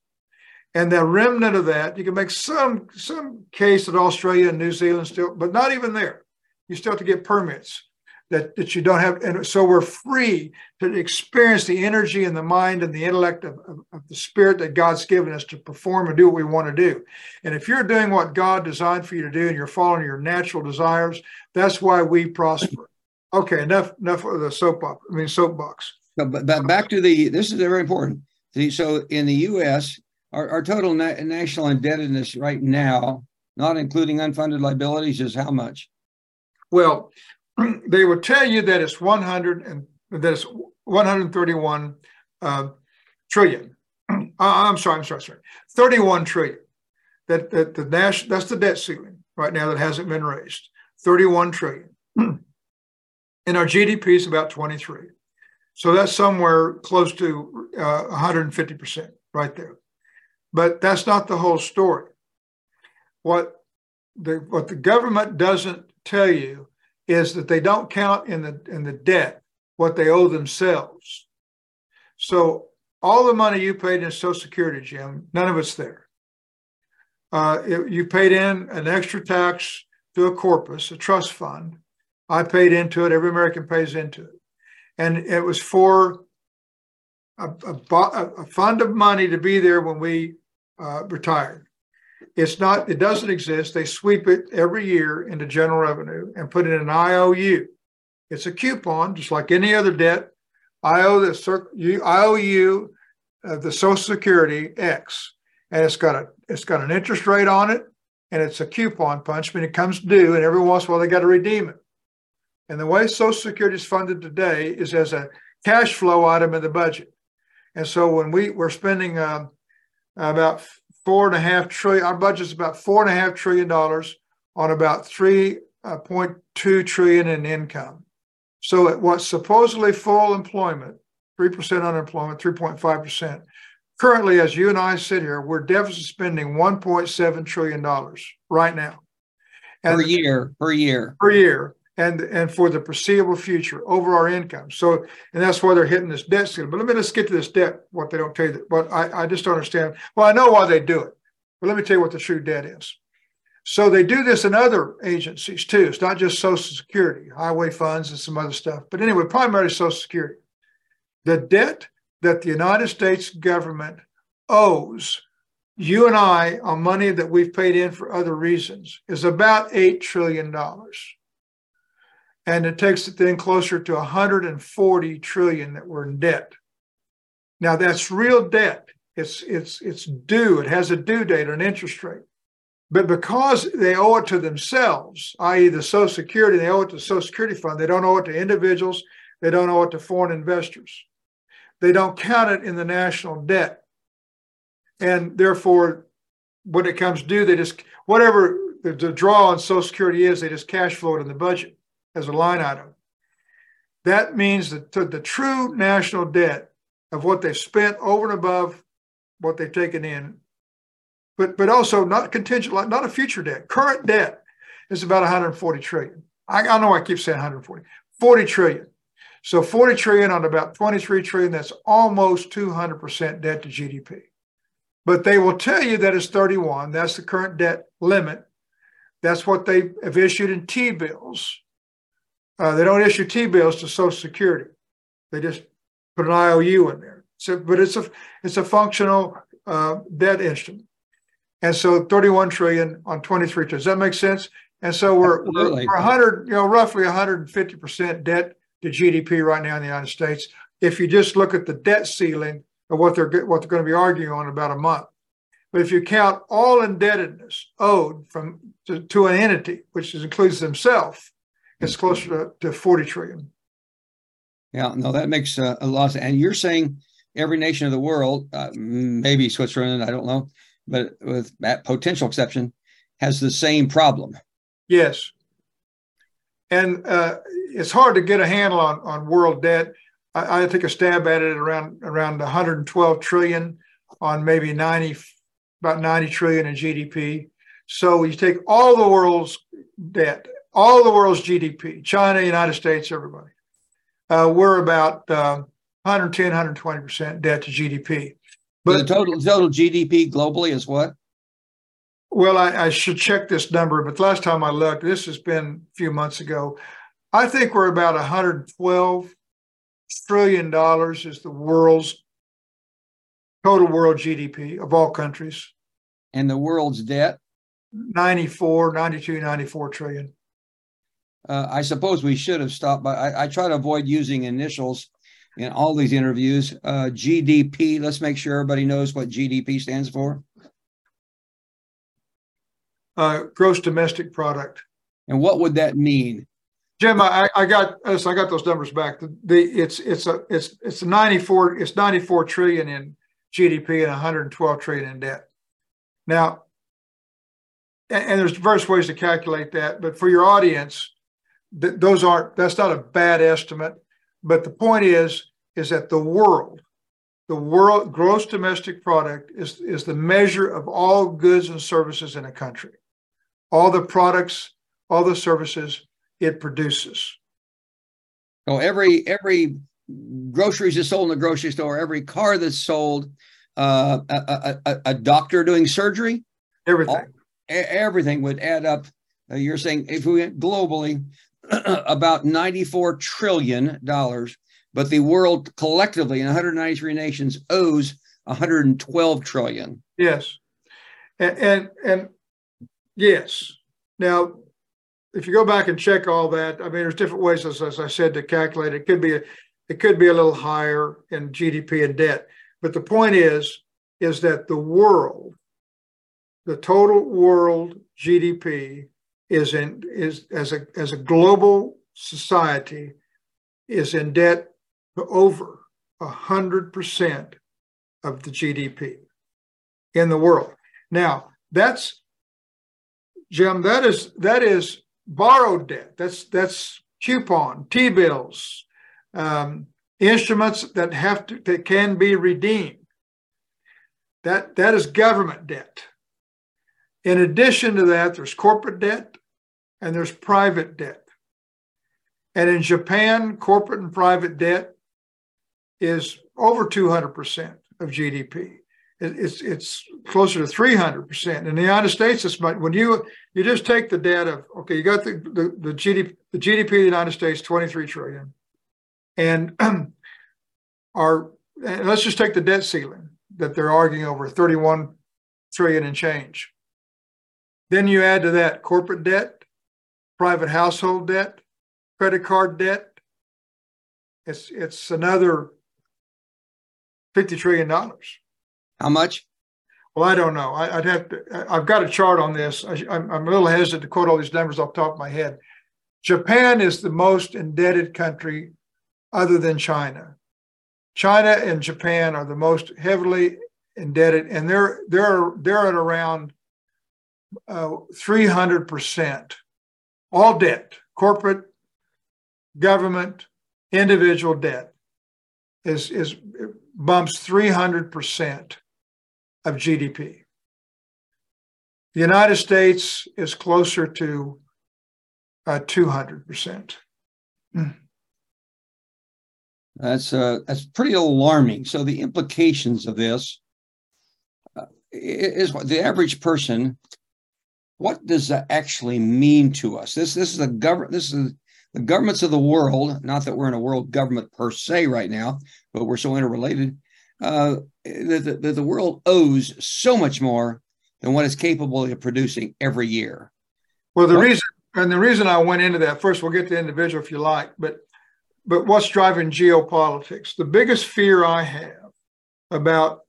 And the remnant of that, you can make some some case that Australia and New Zealand still, but not even there. You still have to get permits that, that you don't have. And so we're free to experience the energy and the mind and the intellect of, of, of, the spirit that God's given us to perform and do what we want to do. And if you're doing what God designed for you to do and you're following your natural desires, that's why we prosper. Okay, enough enough of the soap I mean soapbox. So, but, but back to the this is very important. So in the U.S., our, our total na- national indebtedness right now, not including unfunded liabilities, is how much? Well, they would tell you that it's 100 and that it's 131 uh, trillion. Uh, I'm sorry, I'm sorry, sorry. 31 trillion. That, that the national that's the debt ceiling right now that hasn't been raised. 31 trillion. And our GDP is about 23. So that's somewhere close to uh, 150% right there. But that's not the whole story. What the what the government doesn't tell you is that they don't count in the in the debt what they owe themselves. So all the money you paid in Social Security, Jim, none of it's there. Uh, it, you paid in an extra tax to a corpus, a trust fund. I paid into it. Every American pays into it, and it was for a, a, a fund of money to be there when we uh, retired. It's not, it doesn't exist. They sweep it every year into general revenue and put it in an IOU. It's a coupon, just like any other debt. I owe the I owe you uh, the Social Security X, and it's got a it's got an interest rate on it, and it's a coupon punch. When it comes due, and every once in a while they got to redeem it. And the way Social Security is funded today is as a cash flow item in the budget. And so when we we're spending um, about four and a half trillion. Our budget is about four and a half trillion dollars on about three uh, point two trillion in income. So at what's supposedly full employment, three percent unemployment, three point five percent. Currently, as you and I sit here, we're deficit spending one point seven trillion dollars right now. And per year, per year, per year and and for the foreseeable future over our income. So, and that's why they're hitting this debt ceiling. But let me just get to this debt. What they don't tell you, but I, I just don't understand. Well, I know why they do it, but let me tell you what the true debt is. So they do this in other agencies too. It's not just Social Security, highway funds, and some other stuff. But anyway, primarily Social Security. The debt that the United States government owes you and I on money that we've paid in for other reasons is about $8 trillion and it takes it then closer to 140 trillion that we're in debt. Now that's real debt. It's it's it's due. It has a due date, an interest rate. But because they owe it to themselves, i.e., the Social Security, they owe it to the Social Security Fund. They don't owe it to individuals. They don't owe it to foreign investors. They don't count it in the national debt, and therefore, when it comes due, they just whatever the, the draw on Social Security is, they just cash flow it in the budget as a line item. That means that the true national debt of what they've spent over and above what they've taken in, but but also not contingent, not a future debt. Current debt is about 140 trillion. I, I know I keep saying 140, 40 trillion. So 40 trillion on about 23 trillion, that's almost 200% debt to GDP. But they will tell you that it's 31. That's the current debt limit. That's what they have issued in T bills. Uh, they don't issue T bills to Social Security. They just put an IOU in there. So, but it's a it's a functional uh, debt instrument. And so 31 trillion on 23 trillion. Does that make sense? And so we're, we're, we're 100, you know, roughly 150% debt to GDP right now in the United States. If you just look at the debt ceiling of what they're what they're going to be arguing on about a month. But if you count all indebtedness owed from to, to an entity, which includes themselves, it's closer to, to 40 trillion. Yeah, no, that makes uh, a lot. Of, and you're saying every nation of the world, uh, maybe Switzerland, I don't know, but with that potential exception, has the same problem. Yes. And uh, it's hard to get a handle on, on world debt. I, I take a stab at it around around 112 trillion on maybe 90, about 90 trillion in GDP. So you take all the world's debt all the world's GDP, China, United States, everybody, uh, we're about uh, 110, 120% debt to GDP. But the total total GDP globally is what? Well, I, I, should check this number, but the last time I looked, this has been a few months ago. I think we're about 112 trillion dollars is the world's total world GDP of all countries. And the world's debt? 94, 92, 94 trillion uh, I suppose we should have stopped, but I, I, try to avoid using initials in all these interviews. Uh, GDP, let's make sure everybody knows what GDP stands for. Uh, gross domestic product. And what would that mean? Jim, I, I got I got those numbers back. The, the it's it's a it's it's 94 it's 94 trillion in GDP and 112 trillion in debt. Now, and, and there's various ways to calculate that, but for your audience, th- those aren't that's not a bad estimate. But the point is, is that the world, the world gross domestic product is, is the measure of all goods and services in a country, all the products, all the services it produces. So every every groceries is sold in the grocery store, every car that's sold, uh, a, a, a, doctor doing surgery, everything, all, everything would add up. Uh, you're saying if we went globally, about 94 trillion dollars, but the world collectively in 193 nations owes 112 trillion. Yes, and and, and yes. Now if you go back and check all that, I mean, there's different ways, as, as I said, to calculate. It could be a, it could be a little higher in GDP and debt, but the point is, is that the world, the total world GDP is in is as a as a global society is in debt to over hundred percent of the GDP in the world. Now that's Jim. That is that is borrowed debt. That's that's coupon, T-bills, um, instruments that have to that can be redeemed. That that is government debt. In addition to that, there's corporate debt and there's private debt. And in Japan, corporate and private debt is over 200% of GDP it's it's closer to 300 percent. In the United States, it's much, when you you just take the data. Okay, you got the the, the GDP the GDP of the United States 23 trillion, and our and let's just take the debt ceiling that they're arguing over 31 trillion and change. Then you add to that corporate debt, private household debt, credit card debt. It's it's another 50 trillion dollars how much? Well, I don't know. I, would have to. I've got a chart on this. I, am a little hesitant to quote all these numbers off the top of my head. Japan is the most indebted country, other than China. China and Japan are the most heavily indebted, and they're they're they're at around uh, three hundred percent, all debt, corporate, government, individual debt, is is bumps three hundred percent of GDP. The United States is closer to uh, 200%. That's uh, that's pretty alarming. So the implications of this uh, is the average person. What does that actually mean to us? This this is a government. This is the governments of the world. Not that we're in a world government per se right now, but we're so interrelated uh, that, the, the world owes so much more than what it's capable of producing every year. Well, the what? reason and the reason I went into that first, we'll get to individual if you like, but but what's driving geopolitics? The biggest fear I have about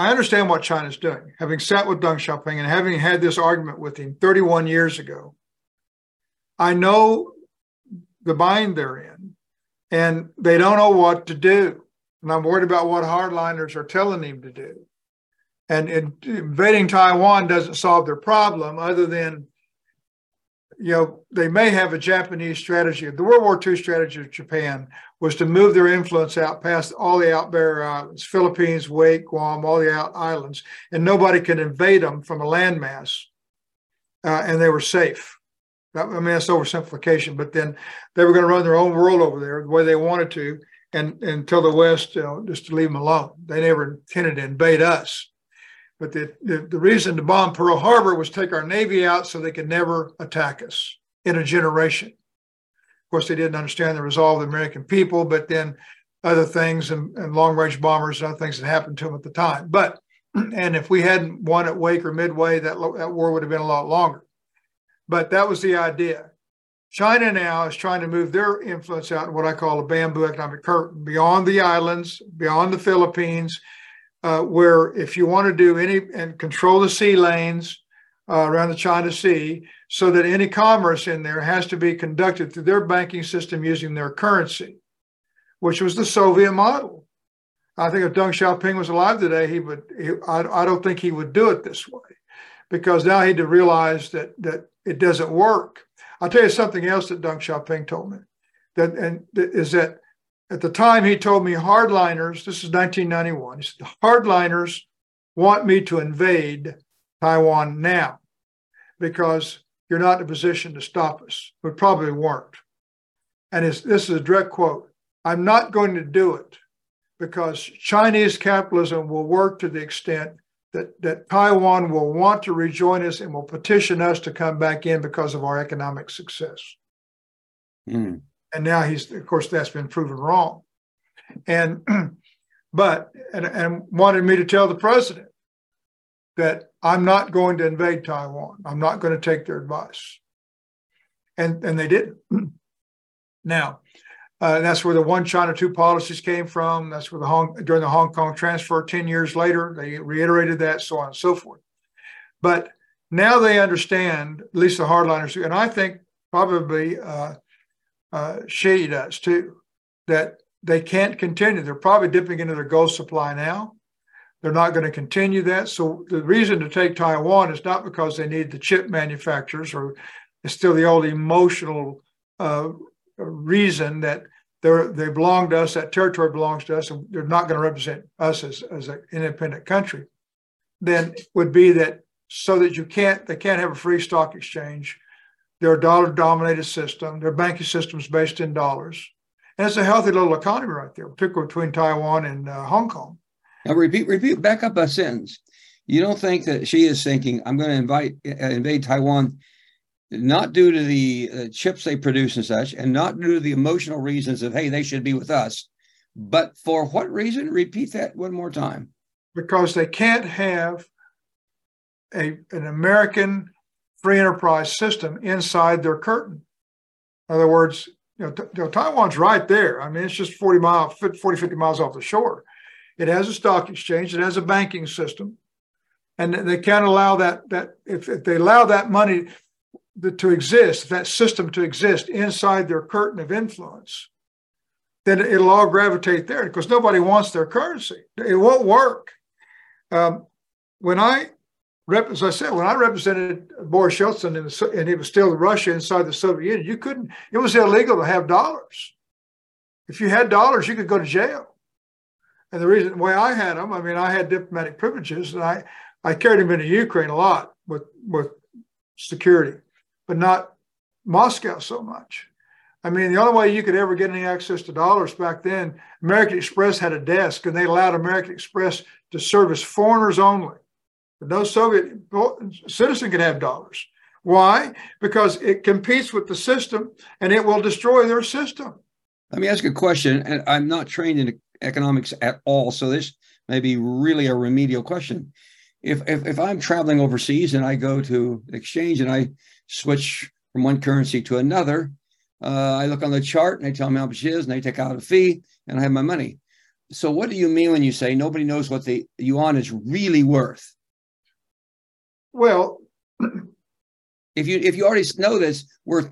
I understand what China's doing. Having sat with Deng Xiaoping and having had this argument with him 31 years ago, I know the bind they're in, and they don't know what to do. And I'm worried about what hardliners are telling him to do. And invading Taiwan doesn't solve their problem other than, you know, they may have a Japanese strategy. The World War II strategy of Japan was to move their influence out past all the out barrier islands, Philippines, Wake, Guam, all the out islands, and nobody could invade them from a landmass. Uh, and they were safe. I mean, that's oversimplification, but then they were going to run their own world over there the way they wanted to and, and tell the West you know, just to leave them alone. They never intended to invade us. But the, the, the reason to bomb Pearl Harbor was take our Navy out so they could never attack us in a generation. Of course, they didn't understand the resolve of the American people, but then other things and, and long range bombers and other things that happened to them at the time. But, and if we hadn't won at Wake or Midway, that, that war would have been a lot longer. But that was the idea. China now is trying to move their influence out in what I call a bamboo economic curtain beyond the islands, beyond the Philippines, uh, where if you want to do any and control the sea lanes uh, around the China Sea, so that any commerce in there has to be conducted through their banking system using their currency, which was the Soviet model. I think if Deng Xiaoping was alive today, he would. He, I, I don't think he would do it this way, because now he'd realize that that it doesn't work. I'll tell you something else that Deng Xiaoping told me. That and is that at the time he told me hardliners. This is 1991. He said hardliners want me to invade Taiwan now because you're not in a position to stop us. We probably weren't. And this is a direct quote I'm not going to do it because Chinese capitalism will work to the extent that, that Taiwan will want to rejoin us and will petition us to come back in because of our economic success. Mm. And now he's, of course, that's been proven wrong. And, but, and, and wanted me to tell the president that I'm not going to invade Taiwan. I'm not going to take their advice. And, and they didn't. now, uh, that's where the one China two policies came from. That's where the Hong during the Hong Kong transfer 10 years later, they reiterated that, so on and so forth. But now they understand, at least the hardliners, and I think probably uh, uh, Xi does too, that they can't continue. They're probably dipping into their gold supply now. They're not going to continue that. So the reason to take Taiwan is not because they need the chip manufacturers or it's still the old emotional uh, reason that they belong to us, that territory belongs to us, and they're not going to represent us as, as an independent country, then would be that so that you can't, they can't have a free stock exchange. They're a dollar dominated system. Their banking system is based in dollars. And it's a healthy little economy right there, particularly between Taiwan and uh, Hong Kong. Now, repeat, repeat, back up a sentence. You don't think that Xi is thinking, I'm going to invite, uh, invade Taiwan not due to the uh, chips they produce and such, and not due to the emotional reasons of, hey, they should be with us. But for what reason? Repeat that one more time. Because they can't have a, an American free enterprise system inside their curtain. In other words, you know, you know, Taiwan's right there. I mean, it's just 40 miles, 40, 50 miles off the shore. It has a stock exchange, it has a banking system. And they can't allow that, that if, if they allow that money, to exist, that system to exist inside their curtain of influence, then it'll all gravitate there because nobody wants their currency. It won't work. Um, when I, rep, as I said, when I represented Boris Yeltsin in the, and he was still Russia inside the Soviet Union, you couldn't. It was illegal to have dollars. If you had dollars, you could go to jail. And the reason why I had them, I mean, I had diplomatic privileges, and I I carried them into Ukraine a lot with with security but not Moscow so much. I mean, the only way you could ever get any access to dollars back then, American Express had a desk and they allowed American Express to service foreigners only. But no Soviet citizen could have dollars. Why? Because it competes with the system and it will destroy their system. Let me ask a question. And I'm not trained in economics at all. So this may be really a remedial question. If, if, if I'm traveling overseas and I go to exchange and I switch from one currency to another. Uh, I look on the chart and they tell me how much it is, and they take out a fee, and I have my money. So, what do you mean when you say nobody knows what the yuan is really worth? Well, if you if you already know this, worth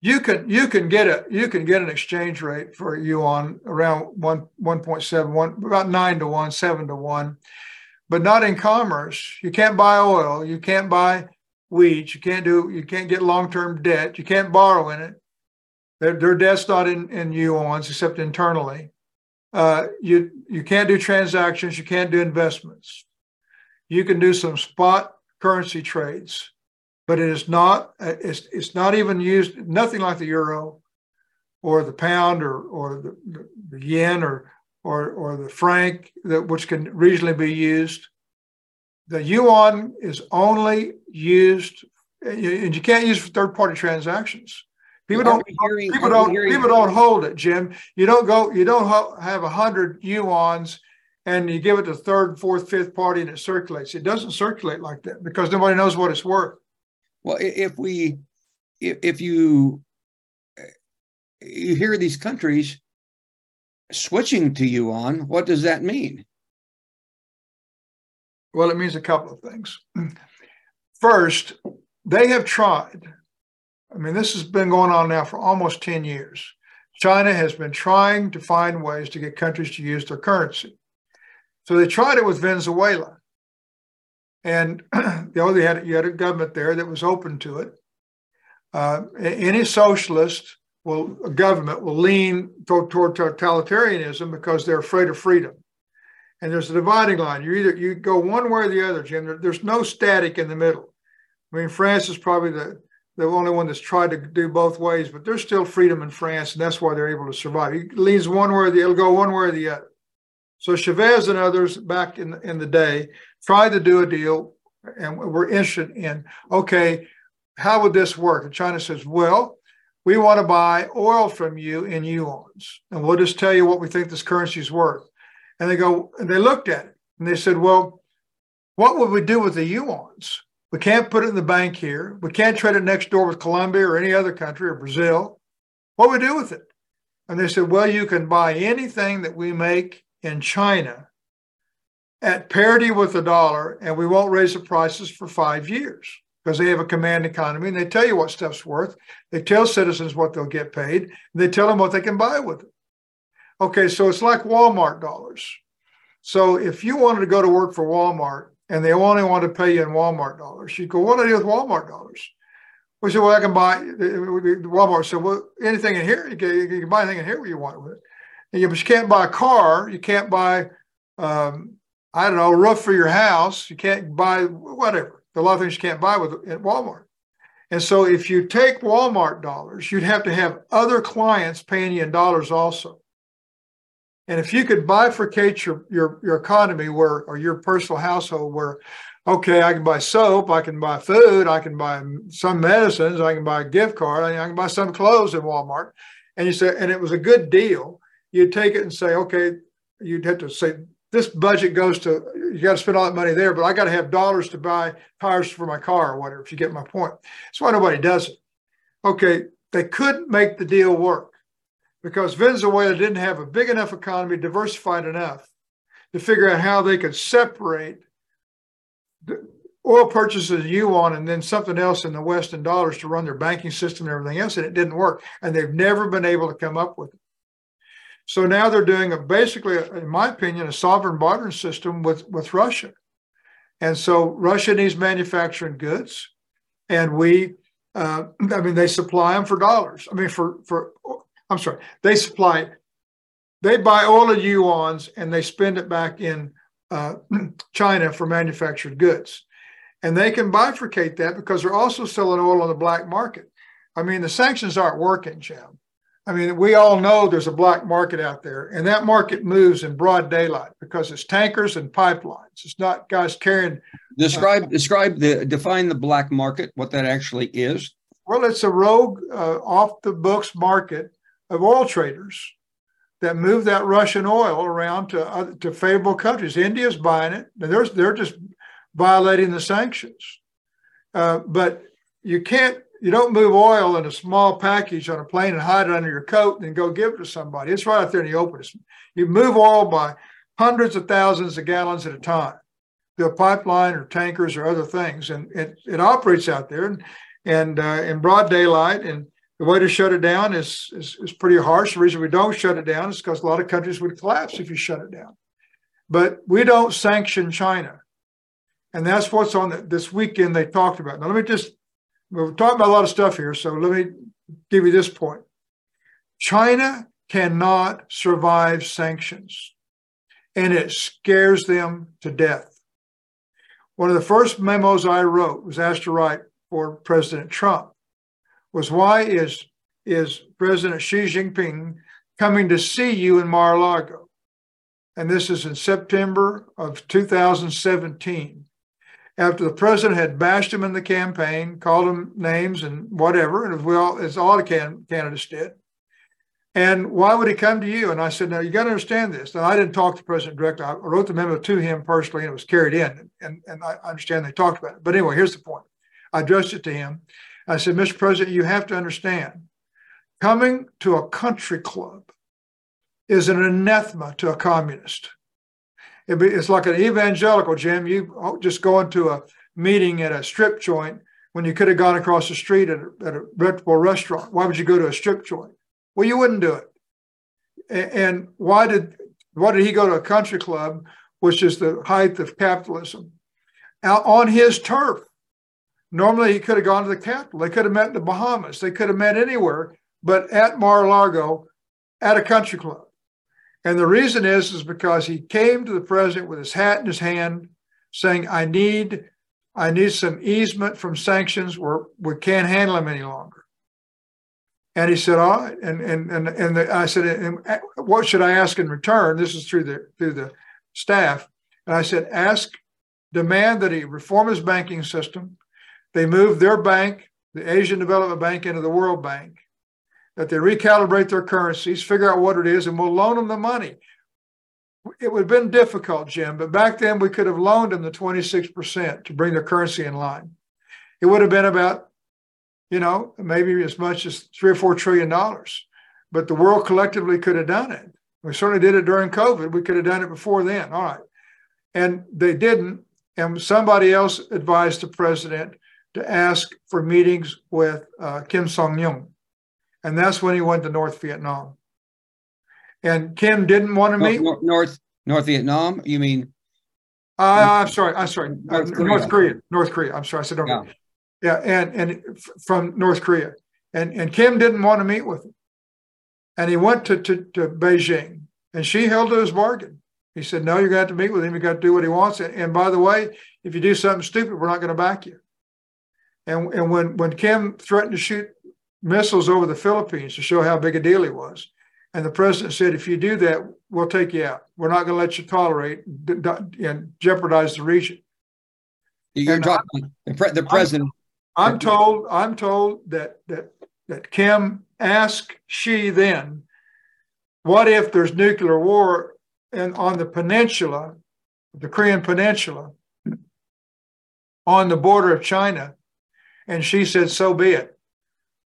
you can you can get a you can get an exchange rate for yuan around one one point seven one about nine to one seven to one, but not in commerce. You can't buy oil. You can't buy wheat. You can't do. You can't get long term debt. You can't borrow in it. Their, their debt's not in in yuan's except internally. Uh, you you can't do transactions. You can't do investments. You can do some spot currency trades, but it is not. It's it's not even used. Nothing like the euro, or the pound, or or the, the yen, or or or the franc that which can regionally be used the yuan is only used, and you can't use for third party transactions. People don't. Hearing, people don't. People don't hold it, Jim. You don't go. You don't have a hundred yuan's, and you give it to third, fourth, fifth party, and it circulates. It doesn't circulate like that because nobody knows what it's worth. Well, if we, if, if you, eh, you hear these countries switching to yuan, what does that mean? Well, it means a couple of things. First, they have tried. I mean, this has been going on now for almost 10 years. China has been trying to find ways to get countries to use their currency. So they tried it with Venezuela. And you know, they had, you had a government there that was open to it. Uh, any socialist will, government will lean toward, toward totalitarianism because they're afraid of freedom. And there's a dividing line. You either you go one way or the other, Jim. There, there's no static in the middle. I mean, France is probably the the only one that's tried to do both ways, but there's still freedom in France, and that's why they're able to survive. It leans one way or the, it'll go one way or the other. So Chavez and others back in, in the day tried to do a deal and we're interested in, okay, how would this work? And China says, well, we want to buy oil from you in yuans, and we'll just tell you what we think this currency is worth. And they go, and they looked at it and they said, well, what would we do with the yuans? We can't put it in the bank here. We can't trade it next door with Colombia or any other country or Brazil. What would we do with it? And they said, well, you can buy anything that we make in China at parity with the dollar, and we won't raise the prices for five years because they have a command economy and they tell you what stuff's worth. They tell citizens what they'll get paid, and they tell them what they can buy with it. Okay, so it's like Walmart dollars. So if you wanted to go to work for Walmart and they only want to pay you in Walmart dollars, you'd go, what do I do with Walmart dollars? We said, well, I can buy, Walmart said, well, anything in here, you can, you can buy anything in here you want with it. Yeah, but you can't buy a car. You can't buy, um, I don't know, roof for your house. You can't buy whatever. There are a lot of things you can't buy with at Walmart. And so if you take Walmart dollars, you'd have to have other clients paying you in dollars also. And if you could bifurcate your, your, your economy where, or your personal household where, okay, I can buy soap, I can buy food, I can buy some medicines, I can buy a gift card, I can buy some clothes in Walmart. And you say, and it was a good deal you'd take it and say, okay, you'd have to say, this budget goes to, you got to spend all that money there, but I got to have dollars to buy tires for my car or whatever, if you get my point. That's why nobody does it. Okay, they couldn't make the deal work because Venezuela didn't have a big enough economy, diversified enough to figure out how they could separate the oil purchases in yuan and then something else in the West in dollars to run their banking system and everything else. And it didn't work. And they've never been able to come up with it. So now they're doing a basically, in my opinion, a sovereign bartering system with, with Russia. And so Russia needs manufacturing goods, and we, uh, I mean, they supply them for dollars. I mean, for for, I'm sorry, they supply, they buy oil in yuans and they spend it back in uh, China for manufactured goods, and they can bifurcate that because they're also selling oil on the black market. I mean, the sanctions aren't working, Jim. I mean, we all know there's a black market out there, and that market moves in broad daylight because it's tankers and pipelines. It's not guys carrying. Describe uh, describe the define the black market. What that actually is. Well, it's a rogue, uh, off the books market of oil traders that move that Russian oil around to uh, to favorable countries. India's buying it. And They're they're just violating the sanctions. Uh, but you can't you don't move oil in a small package on a plane and hide it under your coat and then go give it to somebody. It's right out there in the open. you move oil by hundreds of thousands of gallons at a time through a pipeline or tankers or other things. And it, it operates out there and, and uh, in broad daylight. And the way to shut it down is, is, is pretty harsh. The reason we don't shut it down is because a lot of countries would collapse if you shut it down. But we don't sanction China. And that's what's on the, this weekend they talked about. Now, let me just we're talking about a lot of stuff here, so let me give you this point. China cannot survive sanctions, and it scares them to death. One of the first memos I wrote was asked to write for President Trump was why is is President Xi Jinping coming to see you in Mar-a-Lago? And this is in September of 2017 after the president had bashed him in the campaign, called him names and whatever, and as well as all the can- candidates did. And why would he come to you? And I said, now you got to understand this. And I didn't talk to the president directly. I wrote the memo to him personally, and it was carried in. And, and I understand they talked about it. But anyway, here's the point. I addressed it to him. I said, Mr. President, you have to understand, coming to a country club is an anathema to a communist it's like an evangelical, Jim. You just go into a meeting at a strip joint when you could have gone across the street at a, at a reputable restaurant. Why would you go to a strip joint? Well, you wouldn't do it. And why did why did he go to a country club which is the height of capitalism, out on his turf. Normally, he could have gone to the capital. They could have met in the Bahamas. They could have met anywhere, but at Mar-a-Lago, at a country club. And the reason is, is because he came to the president with his hat in his hand, saying, "I need, I need some easement from sanctions. Where we can't handle them any longer." And he said, "All right." And and and and the, I said, "What should I ask in return?" This is through the through the staff. And I said, "Ask, demand that he reform his banking system. They move their bank, the Asian Development Bank, into the World Bank." That they recalibrate their currencies, figure out what it is, and we'll loan them the money. It would have been difficult, Jim, but back then we could have loaned them the 26% to bring their currency in line. It would have been about, you know, maybe as much as three or four trillion dollars. But the world collectively could have done it. We certainly did it during COVID. We could have done it before then. All right. And they didn't. And somebody else advised the president to ask for meetings with uh, Kim Jong Un and that's when he went to North Vietnam. And Kim didn't want to meet North North, North Vietnam. You mean? Uh, I'm sorry. I'm sorry. North, uh, Korea. North Korea. North Korea. I'm sorry. I said North. Yeah. yeah, and and from North Korea, and and Kim didn't want to meet with him, and he went to to, to Beijing, and Xi held to his bargain. He said, "No, you're going to have to meet with him. You got to do what he wants. And by the way, if you do something stupid, we're not going to back you." And and when when Kim threatened to shoot missiles over the Philippines to show how big a deal he was. And the president said, if you do that, we'll take you out. We're not going to let you tolerate and jeopardize the region. You're and talking I, the, pre- the president. I'm, I'm, told. I'm told that that that Kim asked Xi then, what if there's nuclear war in, on the peninsula, the Korean peninsula, on the border of China? And Xi said, so be it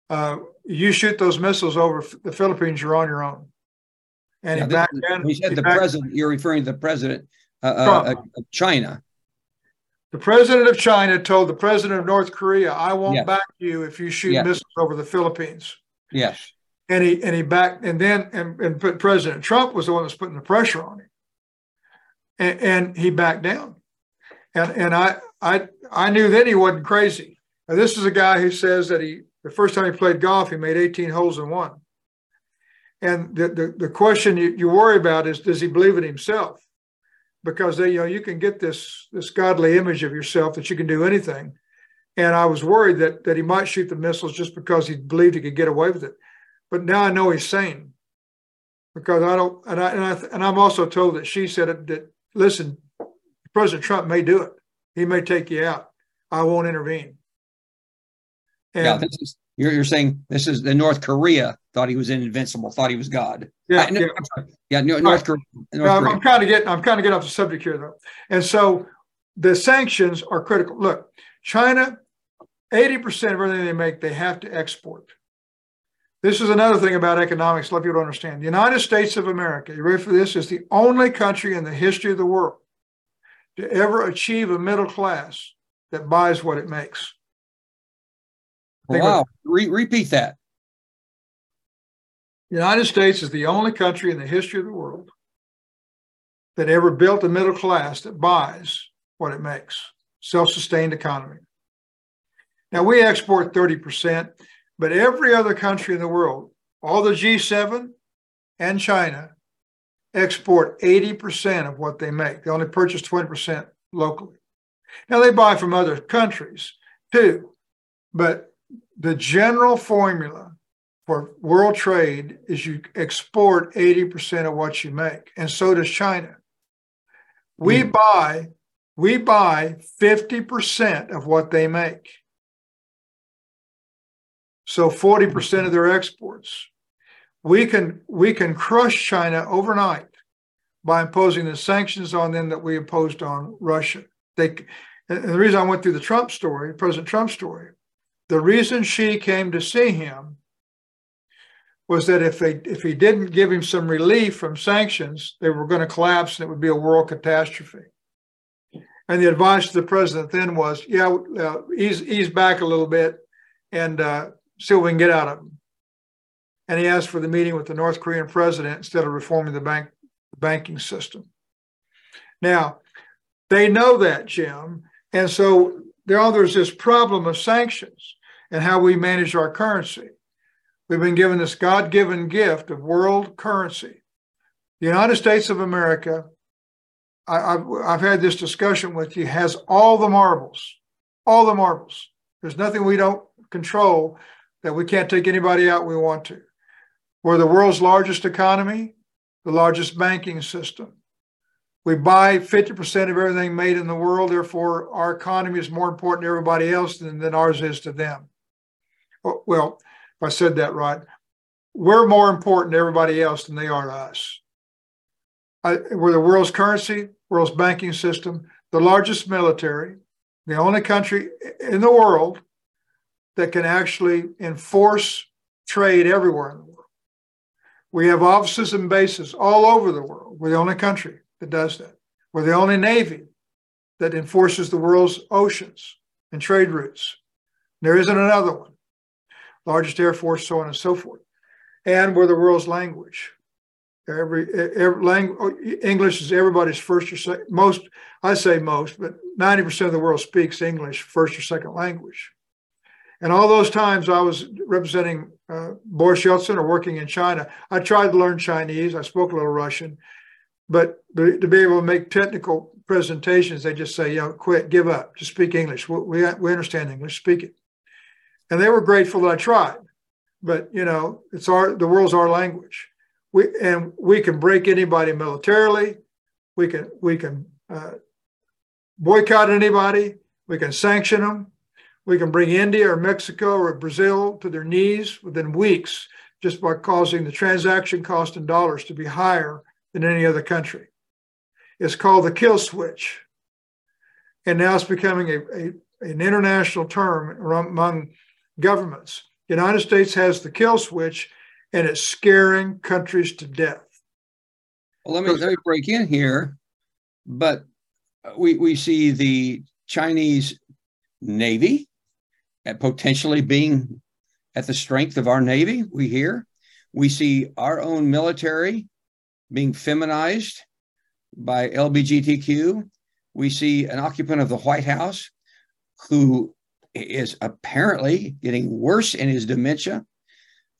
uh, you shoot those missiles over the Philippines, you're on your own. And he backed down. He said he the president, you're referring to the president uh, uh, of China. The president of China told the president of North Korea, I won't yes. back you if you shoot yes. missiles over the Philippines. Yes. And he and he backed and then and, and President Trump was the one that's putting the pressure on him. And, and he backed down. And and I I I knew then he wasn't crazy. Now, this is a guy who says that he the first time he played golf, he made 18 holes in one. And the, the, the question you, you worry about is does he believe in himself? Because they, you know you can get this this godly image of yourself that you can do anything. And I was worried that that he might shoot the missiles just because he believed he could get away with it. But now I know he's sane because I don't, and I and, I, and I'm also told that Xi said it, that listen, President Trump may do it. He may take you out. I won't intervene. And yeah, this is you're, you're saying this is the North Korea thought he was invincible, thought he was God. Yeah, I, no, yeah. yeah no, North, right. Korea, North no, Korea. I'm kind of getting I'm kind of getting off the subject here though, and so the sanctions are critical. Look, China, eighty percent of everything they make, they have to export. This is another thing about economics. Let people don't understand. The United States of America, you ready for this? Is the only country in the history of the world to ever achieve a middle class that buys what it makes. Wow. Re- repeat that. The United States is the only country in the history of the world that ever built a middle class that buys what it makes, self sustained economy. Now, we export 30%, but every other country in the world, all the G7 and China, export 80% of what they make. They only purchase 20% locally. Now, they buy from other countries too, but the general formula for world trade is you export 80% of what you make, and so does China. We mm. buy we buy 50% of what they make. So 40% of their exports. We can we can crush China overnight by imposing the sanctions on them that we imposed on Russia. They and the reason I went through the Trump story, President Trump story, the reason Xi came to see him was that if they if he didn't give him some relief from sanctions, they were going to collapse and it would be a world catastrophe. And the advice to the president then was, yeah, uh, ease ease back a little bit and uh, see what we can get out of him. And he asked for the meeting with the North Korean president instead of reforming the bank the banking system. Now, they know that, Jim. And so there, oh, there's this problem of sanctions and how we manage our currency. We've been given this God given gift of world currency. The United States of America, I, have I've had this discussion with you, has all the marbles, all the marbles. There's nothing we don't control that we can't take anybody out we want to. We're the world's largest economy, the largest banking system. We buy 50% of everything made in the world. Therefore, our economy is more important to everybody else than, than ours is to them. Oh, well, if I said that right, we're more important to everybody else than they are to us. I, we're the world's currency, world's banking system, the largest military, the only country in the world that can actually enforce trade everywhere in the world. We have offices and bases all over the world. We're the only country that does that. We're the only Navy that enforces the world's oceans and trade routes. There isn't another one. Largest Air Force, so on and so forth. And we're the world's language. Every, every language, English is everybody's first or second, most, I say most, but 90% of the world speaks English first or second language. And all those times I was representing uh, Boris Yeltsin or working in China, I tried to learn Chinese. I spoke a little Russian, but to be able to make technical presentations, they just say, you know, quit, give up, just speak English. We, we, understand English, speak it. And they were grateful that I tried. But, you know, it's our, the world's our language. We, and we can break anybody militarily. We can, we can uh, boycott anybody. We can sanction them. We can bring India or Mexico or Brazil to their knees within weeks just by causing the transaction cost in dollars to be higher than any other country. It's called the kill switch. And now it's becoming a, a an international term among governments. The United States has the kill switch and it's scaring countries to death. Well, let me, let me break in here. But we, we see the Chinese Navy at potentially being at the strength of our Navy, we hear. We see our own military being feminized by LBGTQ. We see an occupant of the White House who is apparently getting worse in his dementia.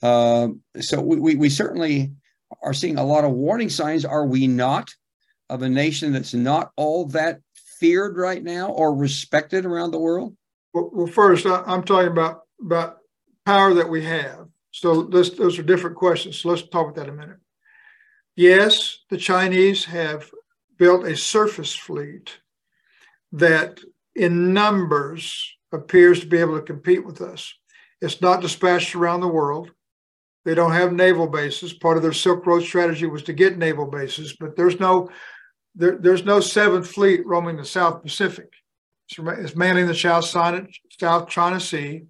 Uh, so we, we, we certainly are seeing a lot of warning signs, are we not, of a nation that's not all that feared right now or respected around the world? Well, well first, I, am talking about about power that we have. So those are different questions. So let's talk about that a minute. Yes, the Chinese have built a surface fleet that, in numbers, appears to be able to compete with us. It's not dispatched around the world. They don't have naval bases. Part of their Silk Road strategy was to get naval bases, but there's no there, there's no Seventh Fleet roaming the South Pacific. It's, it's manning the South China, South China Sea,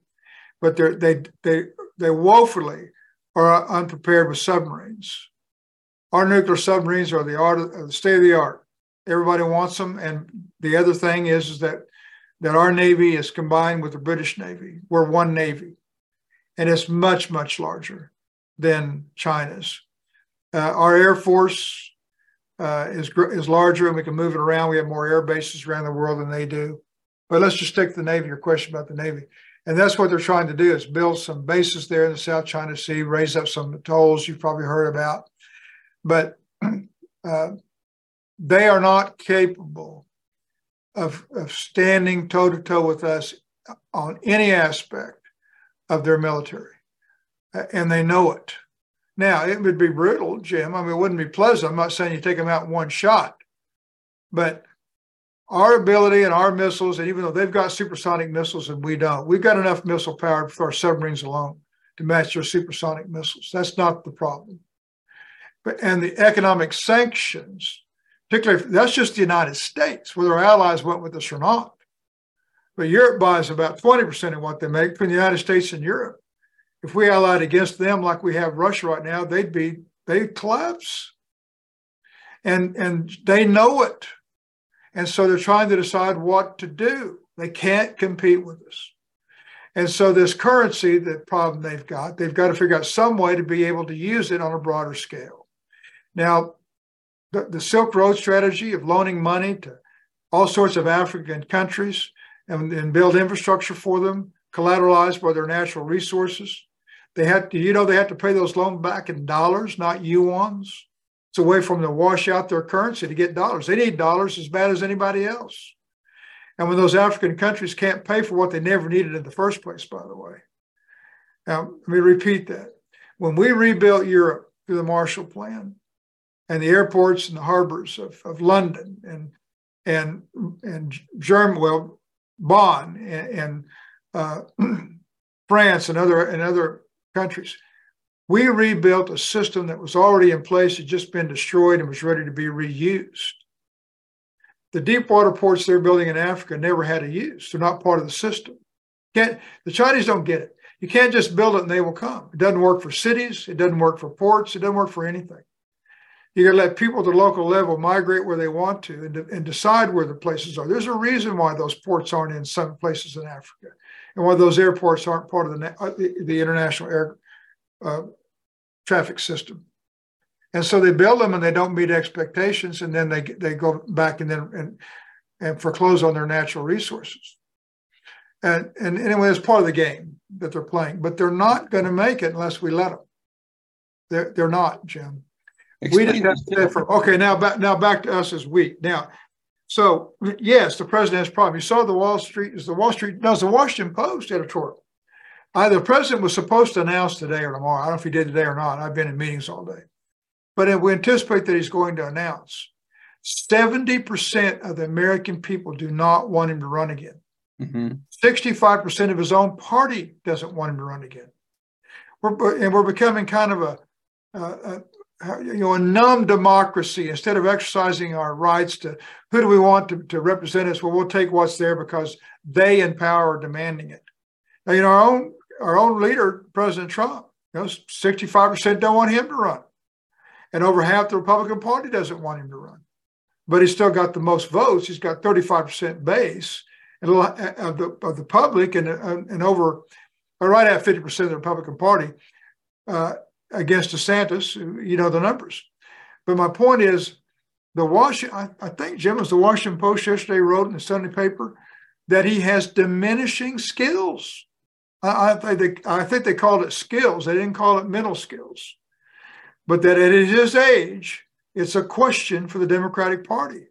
but they they they they woefully are unprepared with submarines. Our nuclear submarines are the art of the state of the art. Everybody wants them, and the other thing is, is that that our Navy is combined with the British Navy. We're one Navy, and it's much, much larger than China's. Uh, our Air Force uh, is, is larger and we can move it around. We have more air bases around the world than they do. But let's just stick to the Navy, your question about the Navy. And that's what they're trying to do is build some bases there in the South China Sea, raise up some atolls you've probably heard about. But uh, they are not capable of, of standing toe to toe with us on any aspect of their military. And they know it. Now, it would be brutal, Jim. I mean, it wouldn't be pleasant. I'm not saying you take them out in one shot, but our ability and our missiles, and even though they've got supersonic missiles and we don't, we've got enough missile power for our submarines alone to match their supersonic missiles. That's not the problem. And the economic sanctions particularly that's just the United States, whether our allies went with us or not. But Europe buys about 20% of what they make from the United States and Europe. If we allied against them like we have Russia right now, they'd be they'd collapse. And and they know it. And so they're trying to decide what to do. They can't compete with us. And so this currency, the problem they've got, they've got to figure out some way to be able to use it on a broader scale. Now, the, the Silk Road strategy of loaning money to all sorts of African countries and, and build infrastructure for them, collateralized by their natural resources. They had to, you know, they had to pay those loans back in dollars, not yuans. It's a way for them to wash out their currency to get dollars. They need dollars as bad as anybody else. And when those African countries can't pay for what they never needed in the first place, by the way. Now, let me repeat that. When we rebuilt Europe through the Marshall Plan and the airports and the harbors of, of London and and and Germany, well, Bonn and, and uh, France and other and other countries, we rebuilt a system that was already in place, had just been destroyed, and was ready to be reused. The deep water ports they're building in Africa never had a use. They're not part of the system. Can't, the Chinese don't get it. You can't just build it and they will come. It doesn't work for cities. It doesn't work for ports. It doesn't work for anything. You got to let people at the local level migrate where they want to and, and decide where the places are. There's a reason why those ports aren't in some places in Africa and why those airports aren't part of the, uh, the, the, international air uh, traffic system. And so they build them and they don't meet expectations, and then they they go back and then and, and foreclose on their natural resources. And, and anyway, it's part of the game that they're playing, but they're not going to make it unless we let them. They're, they're not, Jim. Explain we have to okay. Now back now back to us as we now. So yes, the president has problem. You saw the Wall Street is the Wall Street does the Washington Post editorial. Uh, the president was supposed to announce today or tomorrow. I don't know if he did today or not. I've been in meetings all day, but we anticipate that he's going to announce. 70% of the American people do not want him to run again. Mm-hmm. 65% of his own party doesn't want him to run again. We're, and we're becoming kind of a, a, you know, a numb democracy instead of exercising our rights to who do we want to, to represent us? Well, we'll take what's there because they in power are demanding it. Now, you know, our own our own leader, President Trump, you know, 65% don't want him to run. And over half the Republican Party doesn't want him to run. But he's still got the most votes. He's got 35% base of the, of the public and, and over right at 50% of the Republican Party. Uh, against DeSantis. You know the numbers. But my point is, the Washington, I, I think Jim was the Washington Post yesterday wrote in the Sunday paper that he has diminishing skills. I, I, think they, I think they called it skills. They didn't call it mental skills. But that at his age, it's a question for the Democratic Party.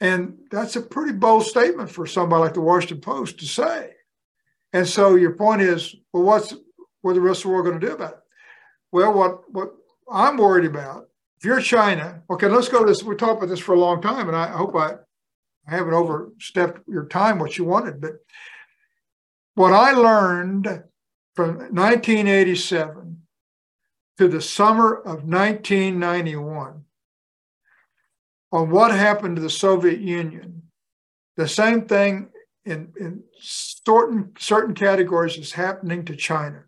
And that's a pretty bold statement for somebody like the Washington Post to say. And so your point is, well, what's what the rest of the world going to do about it? Well, what what I'm worried about, if you're China, okay, let's go to this. We talked about this for a long time, and I hope I, I haven't overstepped your time what you wanted, but what I learned from 1987 to the summer of 1991 on what happened to the Soviet Union, the same thing in, in certain, certain categories is happening to China.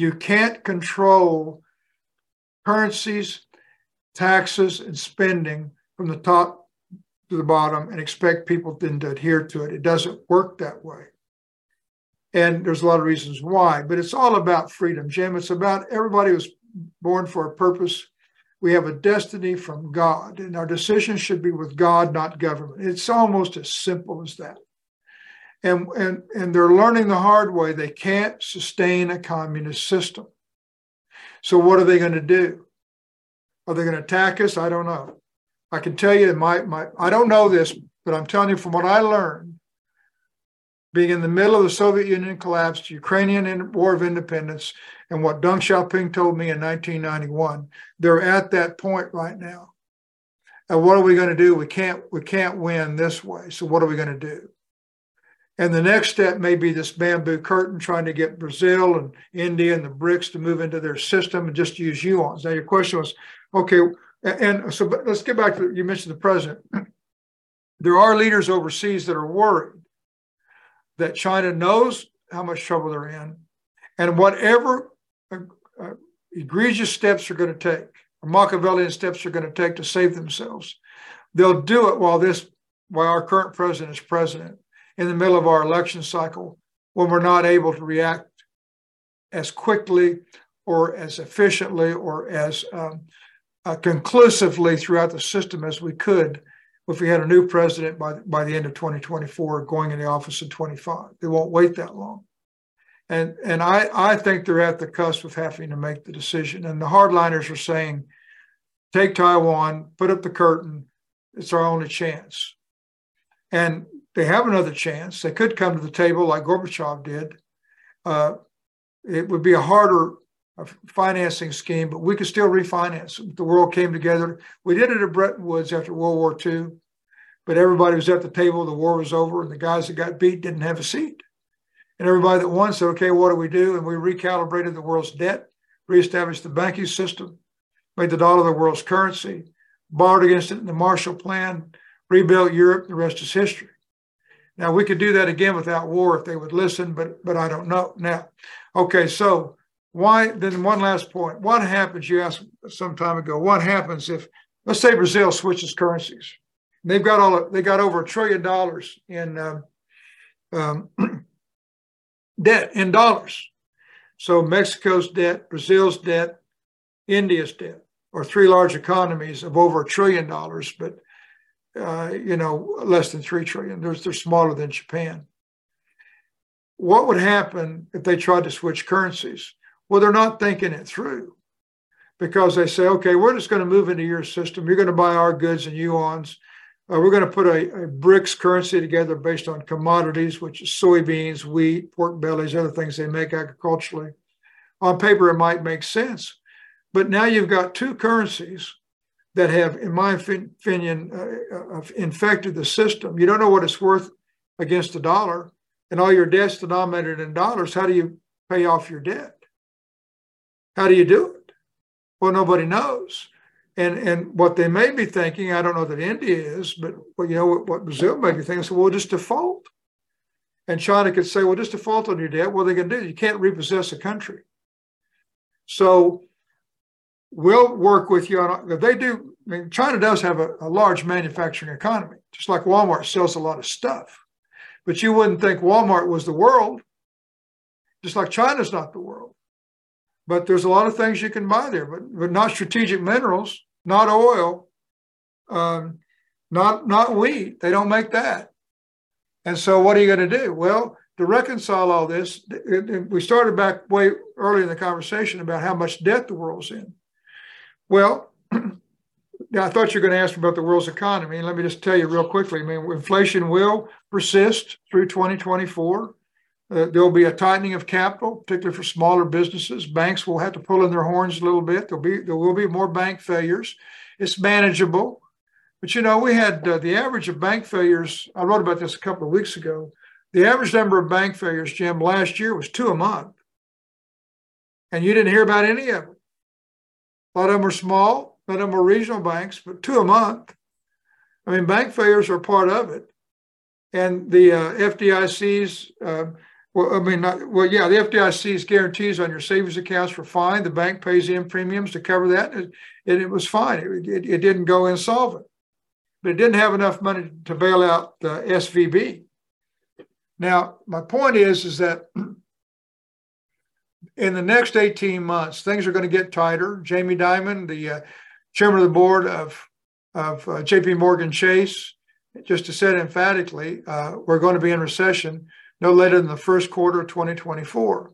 You can't control currencies, taxes, and spending from the top to the bottom and expect people then to adhere to it. It doesn't work that way. And there's a lot of reasons why, but it's all about freedom, Jim. It's about everybody was born for a purpose. We have a destiny from God, and our decisions should be with God, not government. It's almost as simple as that and, and, and they're learning the hard way they can't sustain a communist system. So, what are they going to do? Are they going to attack us? I don't know. I can tell you, my, my, I don't know this, but I'm telling you from what I learned, being in the middle of the Soviet Union collapse, Ukrainian War of Independence, and what Deng Xiaoping told me in 1991, they're at that point right now. And what are we going to do? We can't we can't win this way. So what are we going to do? And the next step may be this bamboo curtain, trying to get Brazil and India and the BRICS to move into their system and just use yuan. Now, your question was, okay, and so let's get back to you mentioned the president. There are leaders overseas that are worried that China knows how much trouble they're in, and whatever uh, uh, egregious steps they're going to take, or Machiavellian steps they're going to take to save themselves, they'll do it while this, while our current president is president in the middle of our election cycle when we're not able to react as quickly or as efficiently or as um, uh, conclusively throughout the system as we could if we had a new president by, by the end of 2024 going into office in 25. They won't wait that long. And, and I, I think they're at the cusp of having to make the decision. And the hardliners are saying, take Taiwan, put up the curtain. It's our only chance. And they have another chance. They could come to the table like Gorbachev did. Uh, it would be a harder financing scheme, but we could still refinance. The world came together. We did it at Bretton Woods after World War II, but everybody was at the table. The war was over, and the guys that got beat didn't have a seat. And everybody that won said, okay, what do we do? And we recalibrated the world's debt, reestablished the banking system, made the dollar the world's currency, borrowed against it in the Marshall Plan, rebuilt Europe. The rest is history. Now we could do that again without war if they would listen, but but I don't know. Now, okay, so why then one last point. What happens, you asked some time ago, what happens if let's say Brazil switches currencies? They've got all they got over a trillion dollars in um, um, debt in dollars. So Mexico's debt, Brazil's debt, India's debt, or three large economies of over a trillion dollars, but uh, you know less than three trillion. They're, they're smaller than Japan. What would happen if they tried to switch currencies? Well, they're not thinking it through because they say, okay, we're just going to move into your system. You're going to buy our goods and yuans. Uh, we're going to put a, a, BRICS currency together based on commodities, which is soybeans, wheat, pork bellies, other things they make agriculturally. On paper, it might make sense. But now you've got two currencies that have, in my opinion, uh, uh, infected the system. You don't know what it's worth against the dollar, and all your debt's denominated in dollars. How do you pay off your debt? How do you do it? Well, nobody knows. And and what they may be thinking, I don't know that India is, but well, you know what, what Brazil may be thinking, so we'll just default. And China could say, well, just default on your debt. What are they going to do? You can't repossess a country. So we'll work with you on they do. I mean, China does have a, a large manufacturing economy, just like Walmart sells a lot of stuff. But you wouldn't think Walmart was the world, just like China's not the world. But there's a lot of things you can buy there, but, but not strategic minerals, not oil, um, not not wheat. They don't make that. And so, what are you going to do? Well, to reconcile all this, it, it, we started back way early in the conversation about how much debt the world's in. Well, I thought you were going to ask about the world's economy. And let me just tell you real quickly. I mean, inflation will persist through 2024. Uh, there'll be a tightening of capital, particularly for smaller businesses. Banks will have to pull in their horns a little bit. There'll be there will be more bank failures. It's manageable, but you know we had uh, the average of bank failures. I wrote about this a couple of weeks ago. The average number of bank failures, Jim, last year was two a month, and you didn't hear about any of them. A lot of them are small, a lot of them are regional banks, but two a month. I mean, bank failures are part of it, and the uh, FDIC's uh, well, I mean, not, well, yeah, the FDIC's guarantees on your savings accounts were fine. The bank pays in premiums to cover that, and it, it was fine. It, it, it, didn't go insolvent, but it didn't have enough money to bail out the SVB. Now, my point is, is that in the next 18 months, things are going to get tighter. Jamie Dimon, the uh, chairman of the board of, of uh, JP Morgan Chase, just to say emphatically, uh, we're going to be in recession no later than the first quarter of 2024.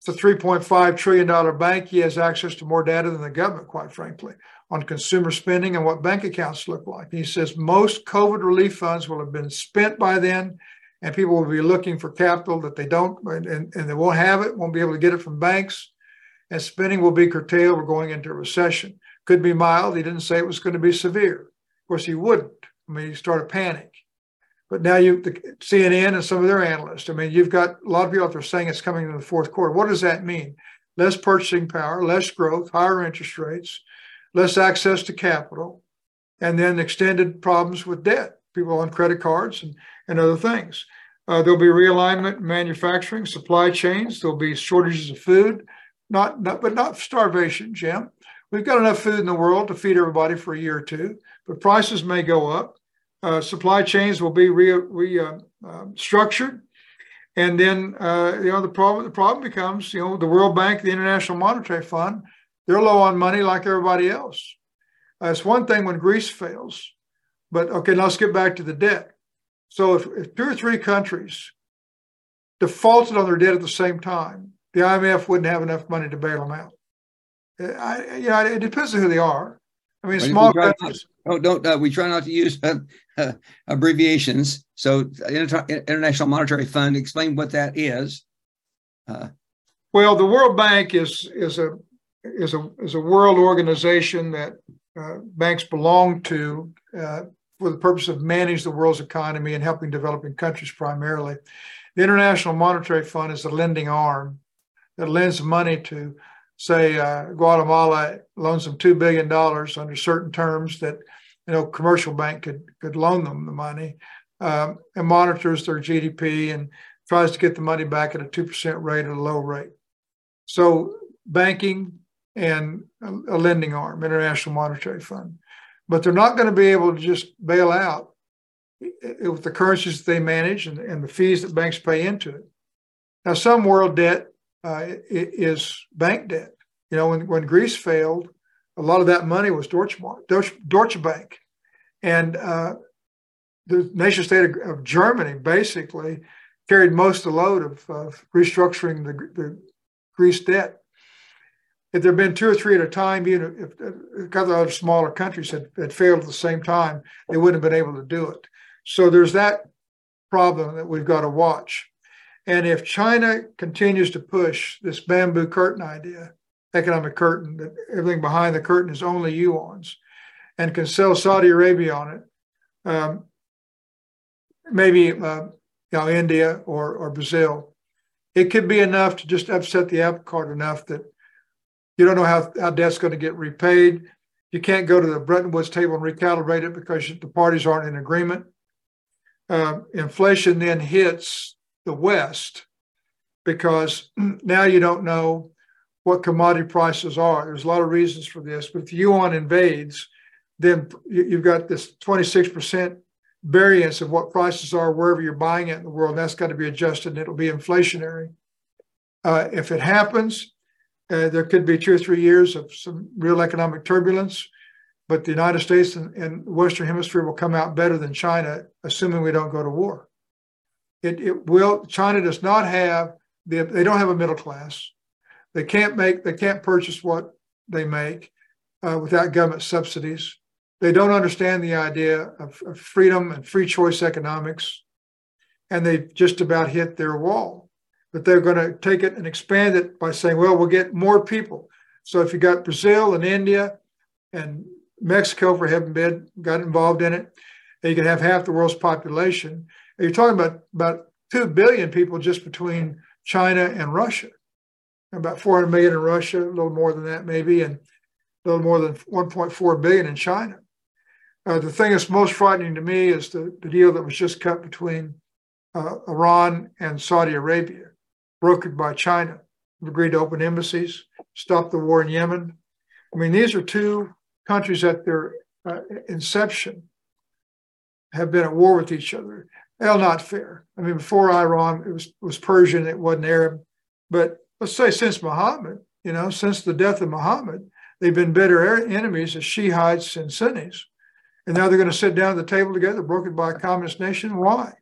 It's a $3.5 trillion bank. He has access to more data than the government, quite frankly, on consumer spending and what bank accounts look like. he says most COVID relief funds will have been spent by then, and people will be looking for capital that they don't, and, and they won't have it, won't be able to get it from banks, and spending will be curtailed. We're going into a recession. Could be mild. He didn't say it was going to be severe. Of course, he wouldn't. I mean, he started panic. But now you, the CNN and some of their analysts, I mean, you've got a lot of people out there saying it's coming in the fourth quarter. What does that mean? Less purchasing power, less growth, higher interest rates, less access to capital, and then extended problems with debt, people on credit cards and, and other things. Uh, there'll be realignment in manufacturing, supply chains. There'll be shortages of food, not, not but not starvation, Jim. We've got enough food in the world to feed everybody for a year or two, but prices may go up uh, supply chains will be restructured. Re, uh, um, and then, uh, you know, the problem, the problem becomes, you know, the World Bank, the International Monetary Fund, They're low on money like everybody else. Uh, it's one thing when Greece fails, but okay, let's get back to the debt. So if, if two or three countries defaulted on their debt at the same time, the IMF wouldn't have enough money to bail them out. Uh, I, you know, it depends on who they are. I mean, small countries. Not, don't uh, we try not to use uh, uh, abbreviations. So, Inter- International Monetary Fund. Explain what that is. Uh, well, the World Bank is is a is a is a world organization that uh, banks belong to uh, for the purpose of managing the world's economy and helping developing countries primarily. The International Monetary Fund is the lending arm that lends money to, say, uh, Guatemala loans them two billion dollars under certain terms that you know commercial bank could could loan them the money um, and monitors their GDP and tries to get the money back at a two percent rate at a low rate. So banking and a lending arm, International Monetary Fund. But they're not going to be able to just bail out with the currencies that they manage and, and the fees that banks pay into it. Now, some world debt uh, is bank debt. You know, when, when Greece failed, a lot of that money was Deutsche, Deutsche, Deutsche Bank. And uh, the nation state of, of, Germany basically carried most of the load of, of restructuring the, the Greece debt if there had been two or three at a time, even if a couple of other smaller countries had, had failed at the same time, they wouldn't have been able to do it. So there's that problem that we've got to watch. And if China continues to push this bamboo curtain idea, economic curtain, that everything behind the curtain is only yuans, and can sell Saudi Arabia on it, um, maybe uh, you know India or or Brazil, it could be enough to just upset the apple cart enough that you don't know how, how debt's going to get repaid. You can't go to the Bretton Woods table and recalibrate it because the parties aren't in agreement. Uh, inflation then hits the West because now you don't know what commodity prices are. There's a lot of reasons for this, but if the yuan invades, then you've got this 26% variance of what prices are wherever you're buying it in the world. That's got to be adjusted and it'll be inflationary. Uh, if it happens, uh, there could be two or three years of some real economic turbulence, but the United States and, and Western Hemisphere will come out better than China, assuming we don't go to war. It, it will. China does not have the, they don't have a middle class. They can't make they can't purchase what they make uh, without government subsidies. They don't understand the idea of, of freedom and free choice economics, and they've just about hit their wall but they're going to take it and expand it by saying, well, we'll get more people. So if you got Brazil and India and Mexico, for heaven bid, got involved in it, you can have half the world's population. And you're talking about about two billion people just between China and Russia. About 400 million in Russia, a little more than that maybe, and a little more than 1.4 billion in China. Uh, the thing that's most frightening to me is the, the deal that was just cut between uh, Iran and Saudi Arabia brokered by China, agreed to open embassies, stop the war in Yemen. I mean, these are two countries at their uh, inception have been at war with each other. Well, not fair. I mean, before Iran, it was was Persian, it wasn't Arab. But let's say since Muhammad, you know, since the death of Muhammad, they've been bitter enemies as Shiites and Sunnis. And now they're going to sit down at the table together, broken by a communist nation. Why?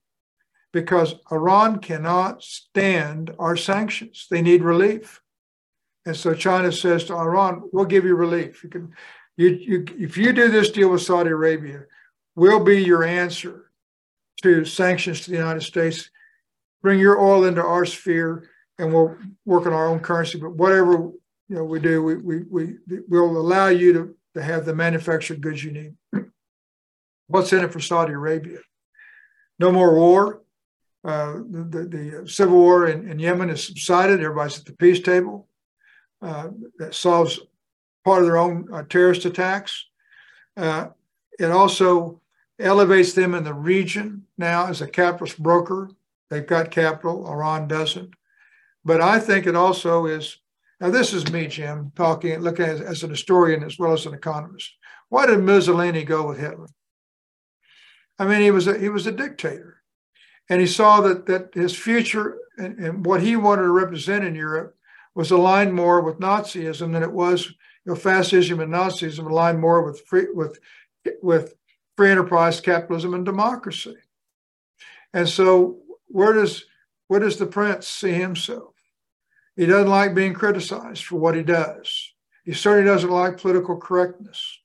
Because Iran cannot stand our sanctions. They need relief. And so China says to Iran, we'll give you relief. You can, you, you, if you do this deal with Saudi Arabia, we'll be your answer to sanctions to the United States. Bring your oil into our sphere and we'll work on our own currency. But whatever you know we do, we, we, we will allow you to, to have the manufactured goods you need. What's in it for Saudi Arabia? No more war, uh, the, the, civil war in, in, Yemen has subsided. Everybody's at the peace table. Uh, that solves part of their own uh, terrorist attacks. Uh, it also elevates them in the region now as a capitalist broker. They've got capital, Iran doesn't. But I think it also is now, this is me, Jim, talking, looking as, as an historian as well as an economist. Why did Mussolini go with Hitler? I mean, he was a, he was a dictator and he saw that that his future and, and, what he wanted to represent in Europe was aligned more with Nazism than it was you know, fascism and Nazism aligned more with free with with free enterprise capitalism and democracy. And so where does where does the prince see himself? He doesn't like being criticized for what he does. He certainly doesn't like political correctness.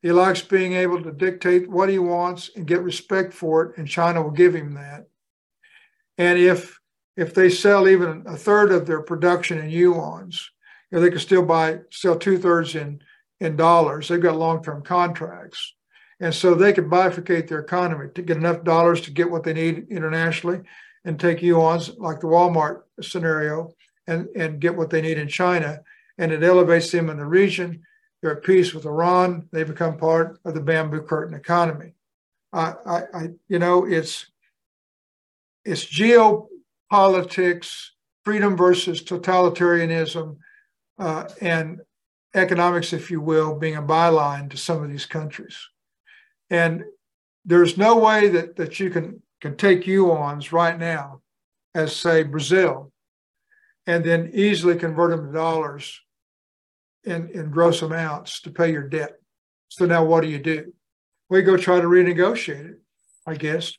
He likes being able to dictate what he wants and get respect for it, and China will give him that. And if if they sell even a third of their production in yuans, you know, they can still buy sell two thirds in in dollars. They've got long term contracts, and so they can bifurcate their economy to get enough dollars to get what they need internationally, and take yuans like the Walmart scenario, and and get what they need in China, and it elevates them in the region. They're at peace with Iran. They become part of the bamboo curtain economy. I, I, I you know, it's it's geopolitics, freedom versus totalitarianism, uh, and economics, if you will, being a byline to some of these countries. And there's no way that, that you can, can take yuans right now, as say Brazil, and then easily convert them to dollars in, in gross amounts to pay your debt. So now what do you do? We go try to renegotiate it, I guess.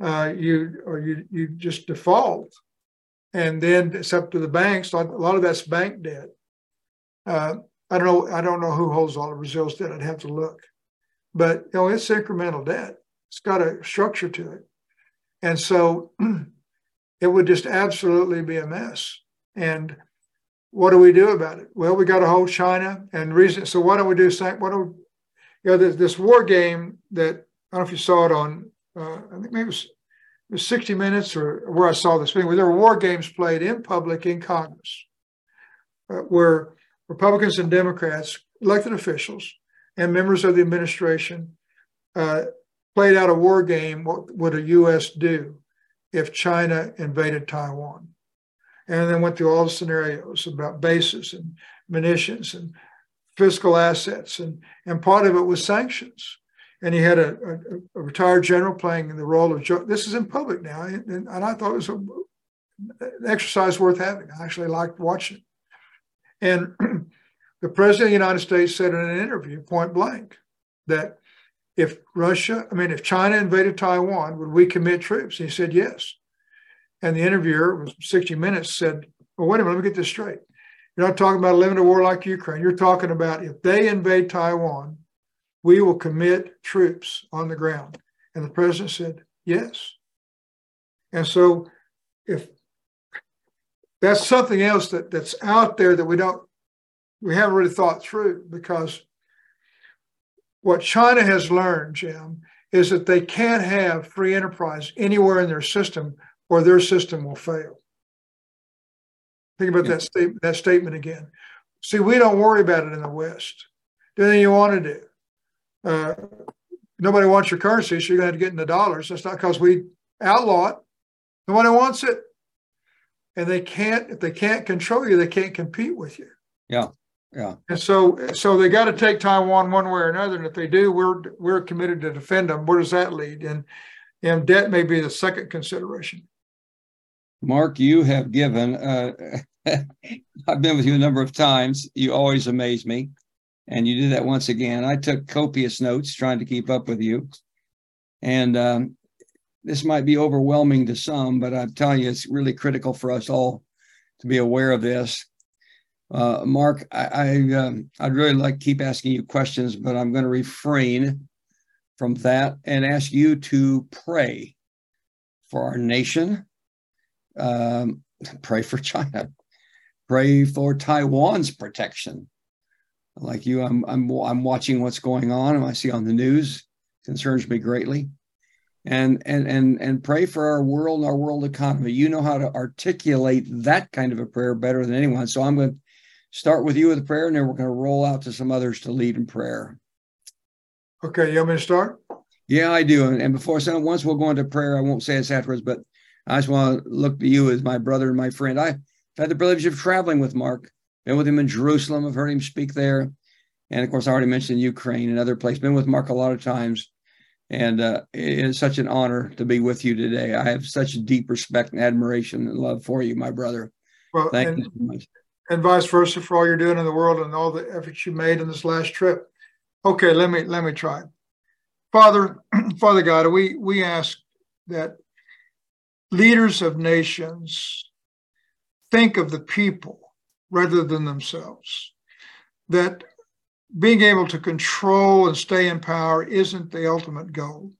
Uh, you or you you just default, and then it's up to the banks. A lot of that's bank debt. Uh, I don't know. I don't know who holds all of Brazil's debt. I'd have to look, but you know it's incremental debt. It's got a structure to it, and so it would just absolutely be a mess. And what do we do about it? Well, we got to hold China and reason. So why don't we do what do we, you know this, this war game that I don't know if you saw it on uh, I think maybe it was, it was 60 Minutes or where I saw this thing where there were war games played in public in Congress, uh, where Republicans and Democrats, elected officials, and members of the administration uh, played out a war game. What would a U.S. do if China invaded Taiwan? And then went through all the scenarios about bases and munitions and fiscal assets, and and part of it was sanctions and he had a, a, a, retired general playing in the role of Joe. This is in public now, and, and I thought it was a, an exercise worth having. I actually liked watching. And the president of the United States said in an interview, point blank, that if Russia, I mean, if China invaded Taiwan, would we commit troops? And he said yes. And the interviewer, was 60 Minutes, said, well, wait a minute, let me get this straight. You're not talking about a limited war like Ukraine. You're talking about if they invade Taiwan, we will commit troops on the ground. And the president said, yes. And so if that's something else that, that's out there that we don't, we haven't really thought through because what China has learned, Jim, is that they can't have free enterprise anywhere in their system or their system will fail. Think about yeah. that, statement, that statement again. See, we don't worry about it in the West. Do anything you want to do uh, nobody wants your currency, so you're going to have to get in the dollars. That's not because we outlaw it. Nobody wants it. And they can't, if they can't control you, they can't compete with you. Yeah. Yeah. And so so they got to take Taiwan one way or another. And if they do, we're we're committed to defend them. Where does that lead? And and debt may be the second consideration. Marc, you have given uh, I've been with you a number of times. You always amaze me and you did that once again. I took copious notes trying to keep up with you, and um, this might be overwhelming to some, but I'm telling you, it's really critical for us all to be aware of this. Uh, Marc, I, I um, I'd really like to keep asking you questions, but I'm going to refrain from that and ask you to pray for our nation. Um, pray for China. Pray for Taiwan's protection like you, I'm I'm I'm watching what's going on, and I see on the news concerns me greatly. And and and and pray for our world and our world economy. You know how to articulate that kind of a prayer better than anyone. So I'm going to start with you with a prayer, and then we're going to roll out to some others to lead in prayer. Okay, you want me to start? Yeah, I do. And, and before so once we'll go into prayer, I won't say this afterwards, but I just want to look to you as my brother and my friend. I've had the privilege of traveling with Marc been with him in Jerusalem. I've heard him speak there. And of course, I already mentioned Ukraine and other places. Been with Marc a lot of times. And uh, it is such an honor to be with you today. I have such deep respect and admiration and love for you, my brother. Well, Thank you so much. And vice versa for all you're doing in the world and all the efforts you made in this last trip. Okay, let me let me try. Father, Father God, we we ask that leaders of nations think of the people rather than themselves. That being able to control and stay in power isn't the ultimate goal.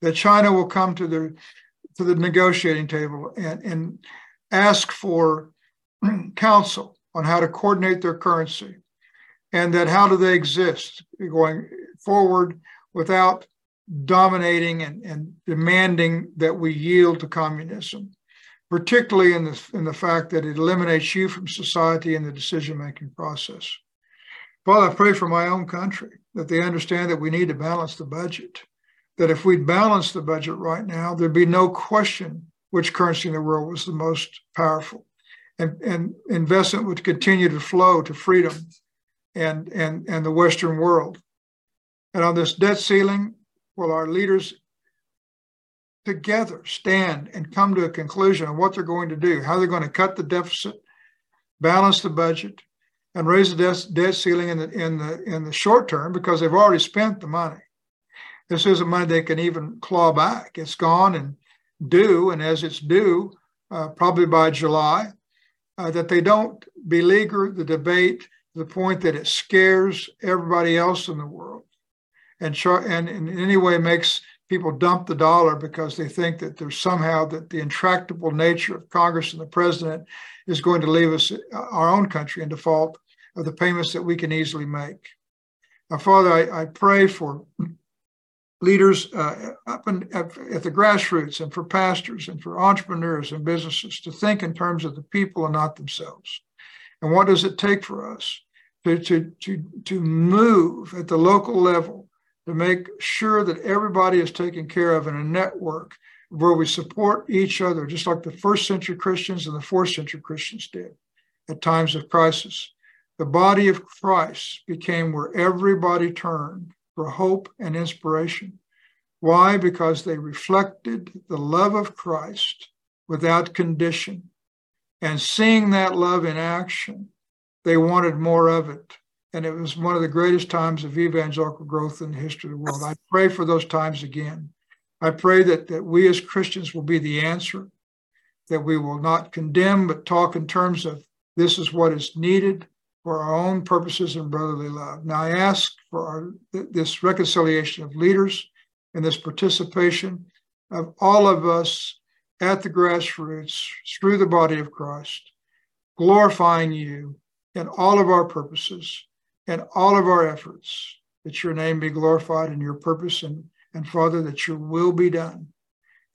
That China will come to the to the negotiating table and, and ask for counsel on how to coordinate their currency and that how do they exist going forward without dominating and, and demanding that we yield to communism, particularly in the, in the fact that it eliminates you from society and the decision making process. Father, I pray for my own country that they understand that we need to balance the budget. That if we balance the budget right now, there'd be no question which currency in the world was the most powerful. And, and investment would continue to flow to freedom and, and, and the Western world. And on this debt ceiling, will our leaders together stand and come to a conclusion on what they're going to do, how they're going to cut the deficit, balance the budget, and raise the debt ceiling in the in the in the short term because they've already spent the money. This isn't money they can even claw back. It's gone and due, and as it's due, uh, probably by July, uh, that they don't beleaguer the debate to the point that it scares everybody else in the world, and and in any way makes people dump the dollar because they think that there's somehow that the intractable nature of Congress and the president is going to leave us our own country in default of the payments that we can easily make. Now, Father, I, I pray for leaders uh, up at, at the grassroots and for pastors and for entrepreneurs and businesses to think in terms of the people and not themselves. And what does it take for us to, to, to, to move at the local level to make sure that everybody is taken care of in a network where we support each other, just like the first century Christians and the fourth century Christians did at times of crisis? The body of Christ became where everybody turned for hope and inspiration. Why? Because they reflected the love of Christ without condition. And seeing that love in action, they wanted more of it. And it was one of the greatest times of evangelical growth in the history of the world. I pray for those times again. I pray that, that we as Christians will be the answer, that we will not condemn, but talk in terms of this is what is needed for our own purposes and brotherly love. Now I ask for our, this reconciliation of leaders and this participation of all of us at the grassroots through the body of Christ, glorifying you in all of our purposes and all of our efforts, that your name be glorified in your purpose and, and Father, that your will be done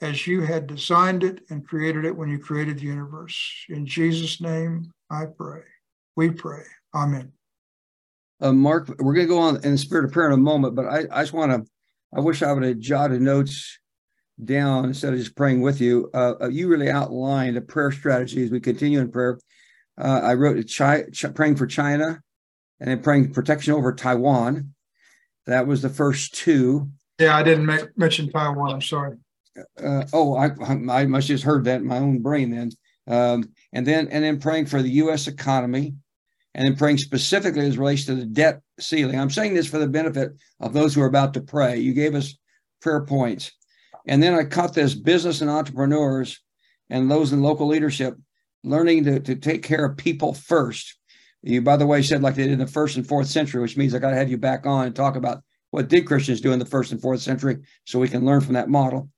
as you had designed it and created it when you created the universe. In Jesus' name, I pray. We pray. Amen. Uh, Marc, we're going to go on in the spirit of prayer in a moment, but I, I just want to, I wish I would have jotted notes down instead of just praying with you. Uh, uh you really outlined a prayer strategy as we continue in prayer. Uh, I wrote chi- ch- praying for China and then praying protection over Taiwan. That was the first two. Yeah, I didn't make, mention Taiwan. I'm sorry. Uh, oh, I, I must just heard that in my own brain then. Um, and then and then praying for the U.S. economy and then praying specifically as relates to the debt ceiling. I'm saying this for the benefit of those who are about to pray. You gave us prayer points. And then I caught this business and entrepreneurs and those in local leadership learning to, to take care of people first. You, by the way, said like they did in the first and fourth century, which means I got to have you back on and talk about what did Christians do in the first and fourth century so we can learn from that model.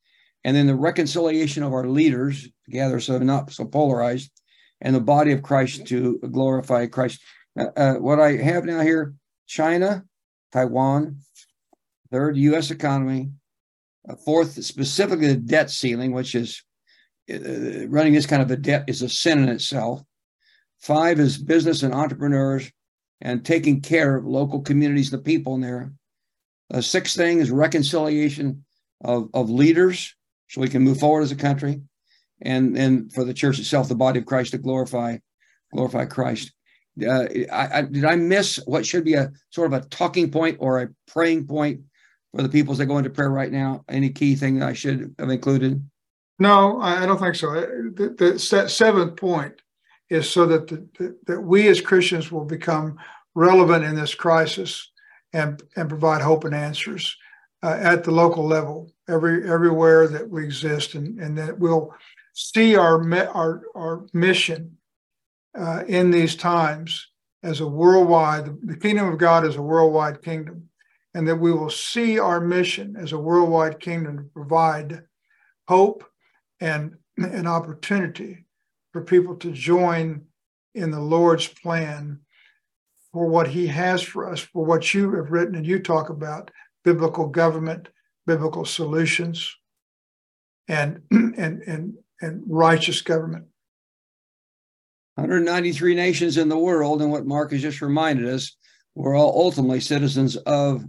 And then the reconciliation of our leaders together so not so polarized and the body of Christ to glorify Christ. Uh, uh, what I have now here China, Taiwan, third, U.S. economy, uh, fourth, specifically the debt ceiling, which is uh, running this kind of a debt is a sin in itself. Five is business and entrepreneurs and taking care of local communities, the people in there. The sixth thing is reconciliation of, of leaders so we can move forward as a country and and for the church itself, the body of Christ to glorify glorify Christ. Uh, I, I, did I miss what should be a sort of a talking point or a praying point for the peoples that go into prayer right now? Any key thing that I should have included? No, I don't think so. The, the seventh point is so that the, that we as Christians will become relevant in this crisis and and provide hope and answers uh, at the local level, every everywhere that we exist, and and that we'll see our our our mission uh, in these times as a worldwide. The kingdom of God is a worldwide kingdom, and that we will see our mission as a worldwide kingdom to provide hope and an opportunity for people to join in the Lord's plan for what He has for us, for what you have written and you talk about biblical government, biblical solutions, and and and and righteous government. 193 nations in the world, and what Marc has just reminded us, we're all ultimately citizens of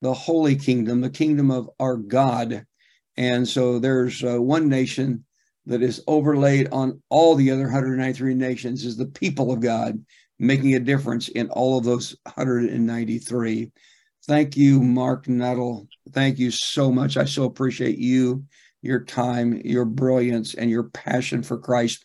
the holy kingdom, the kingdom of our God. And so there's uh, one nation that is overlaid on all the other 193 nations is the people of God, making a difference in all of those 193. Thank you, Marc Nuttle. Thank you so much. I so appreciate you, your time, your brilliance, and your passion for Christ.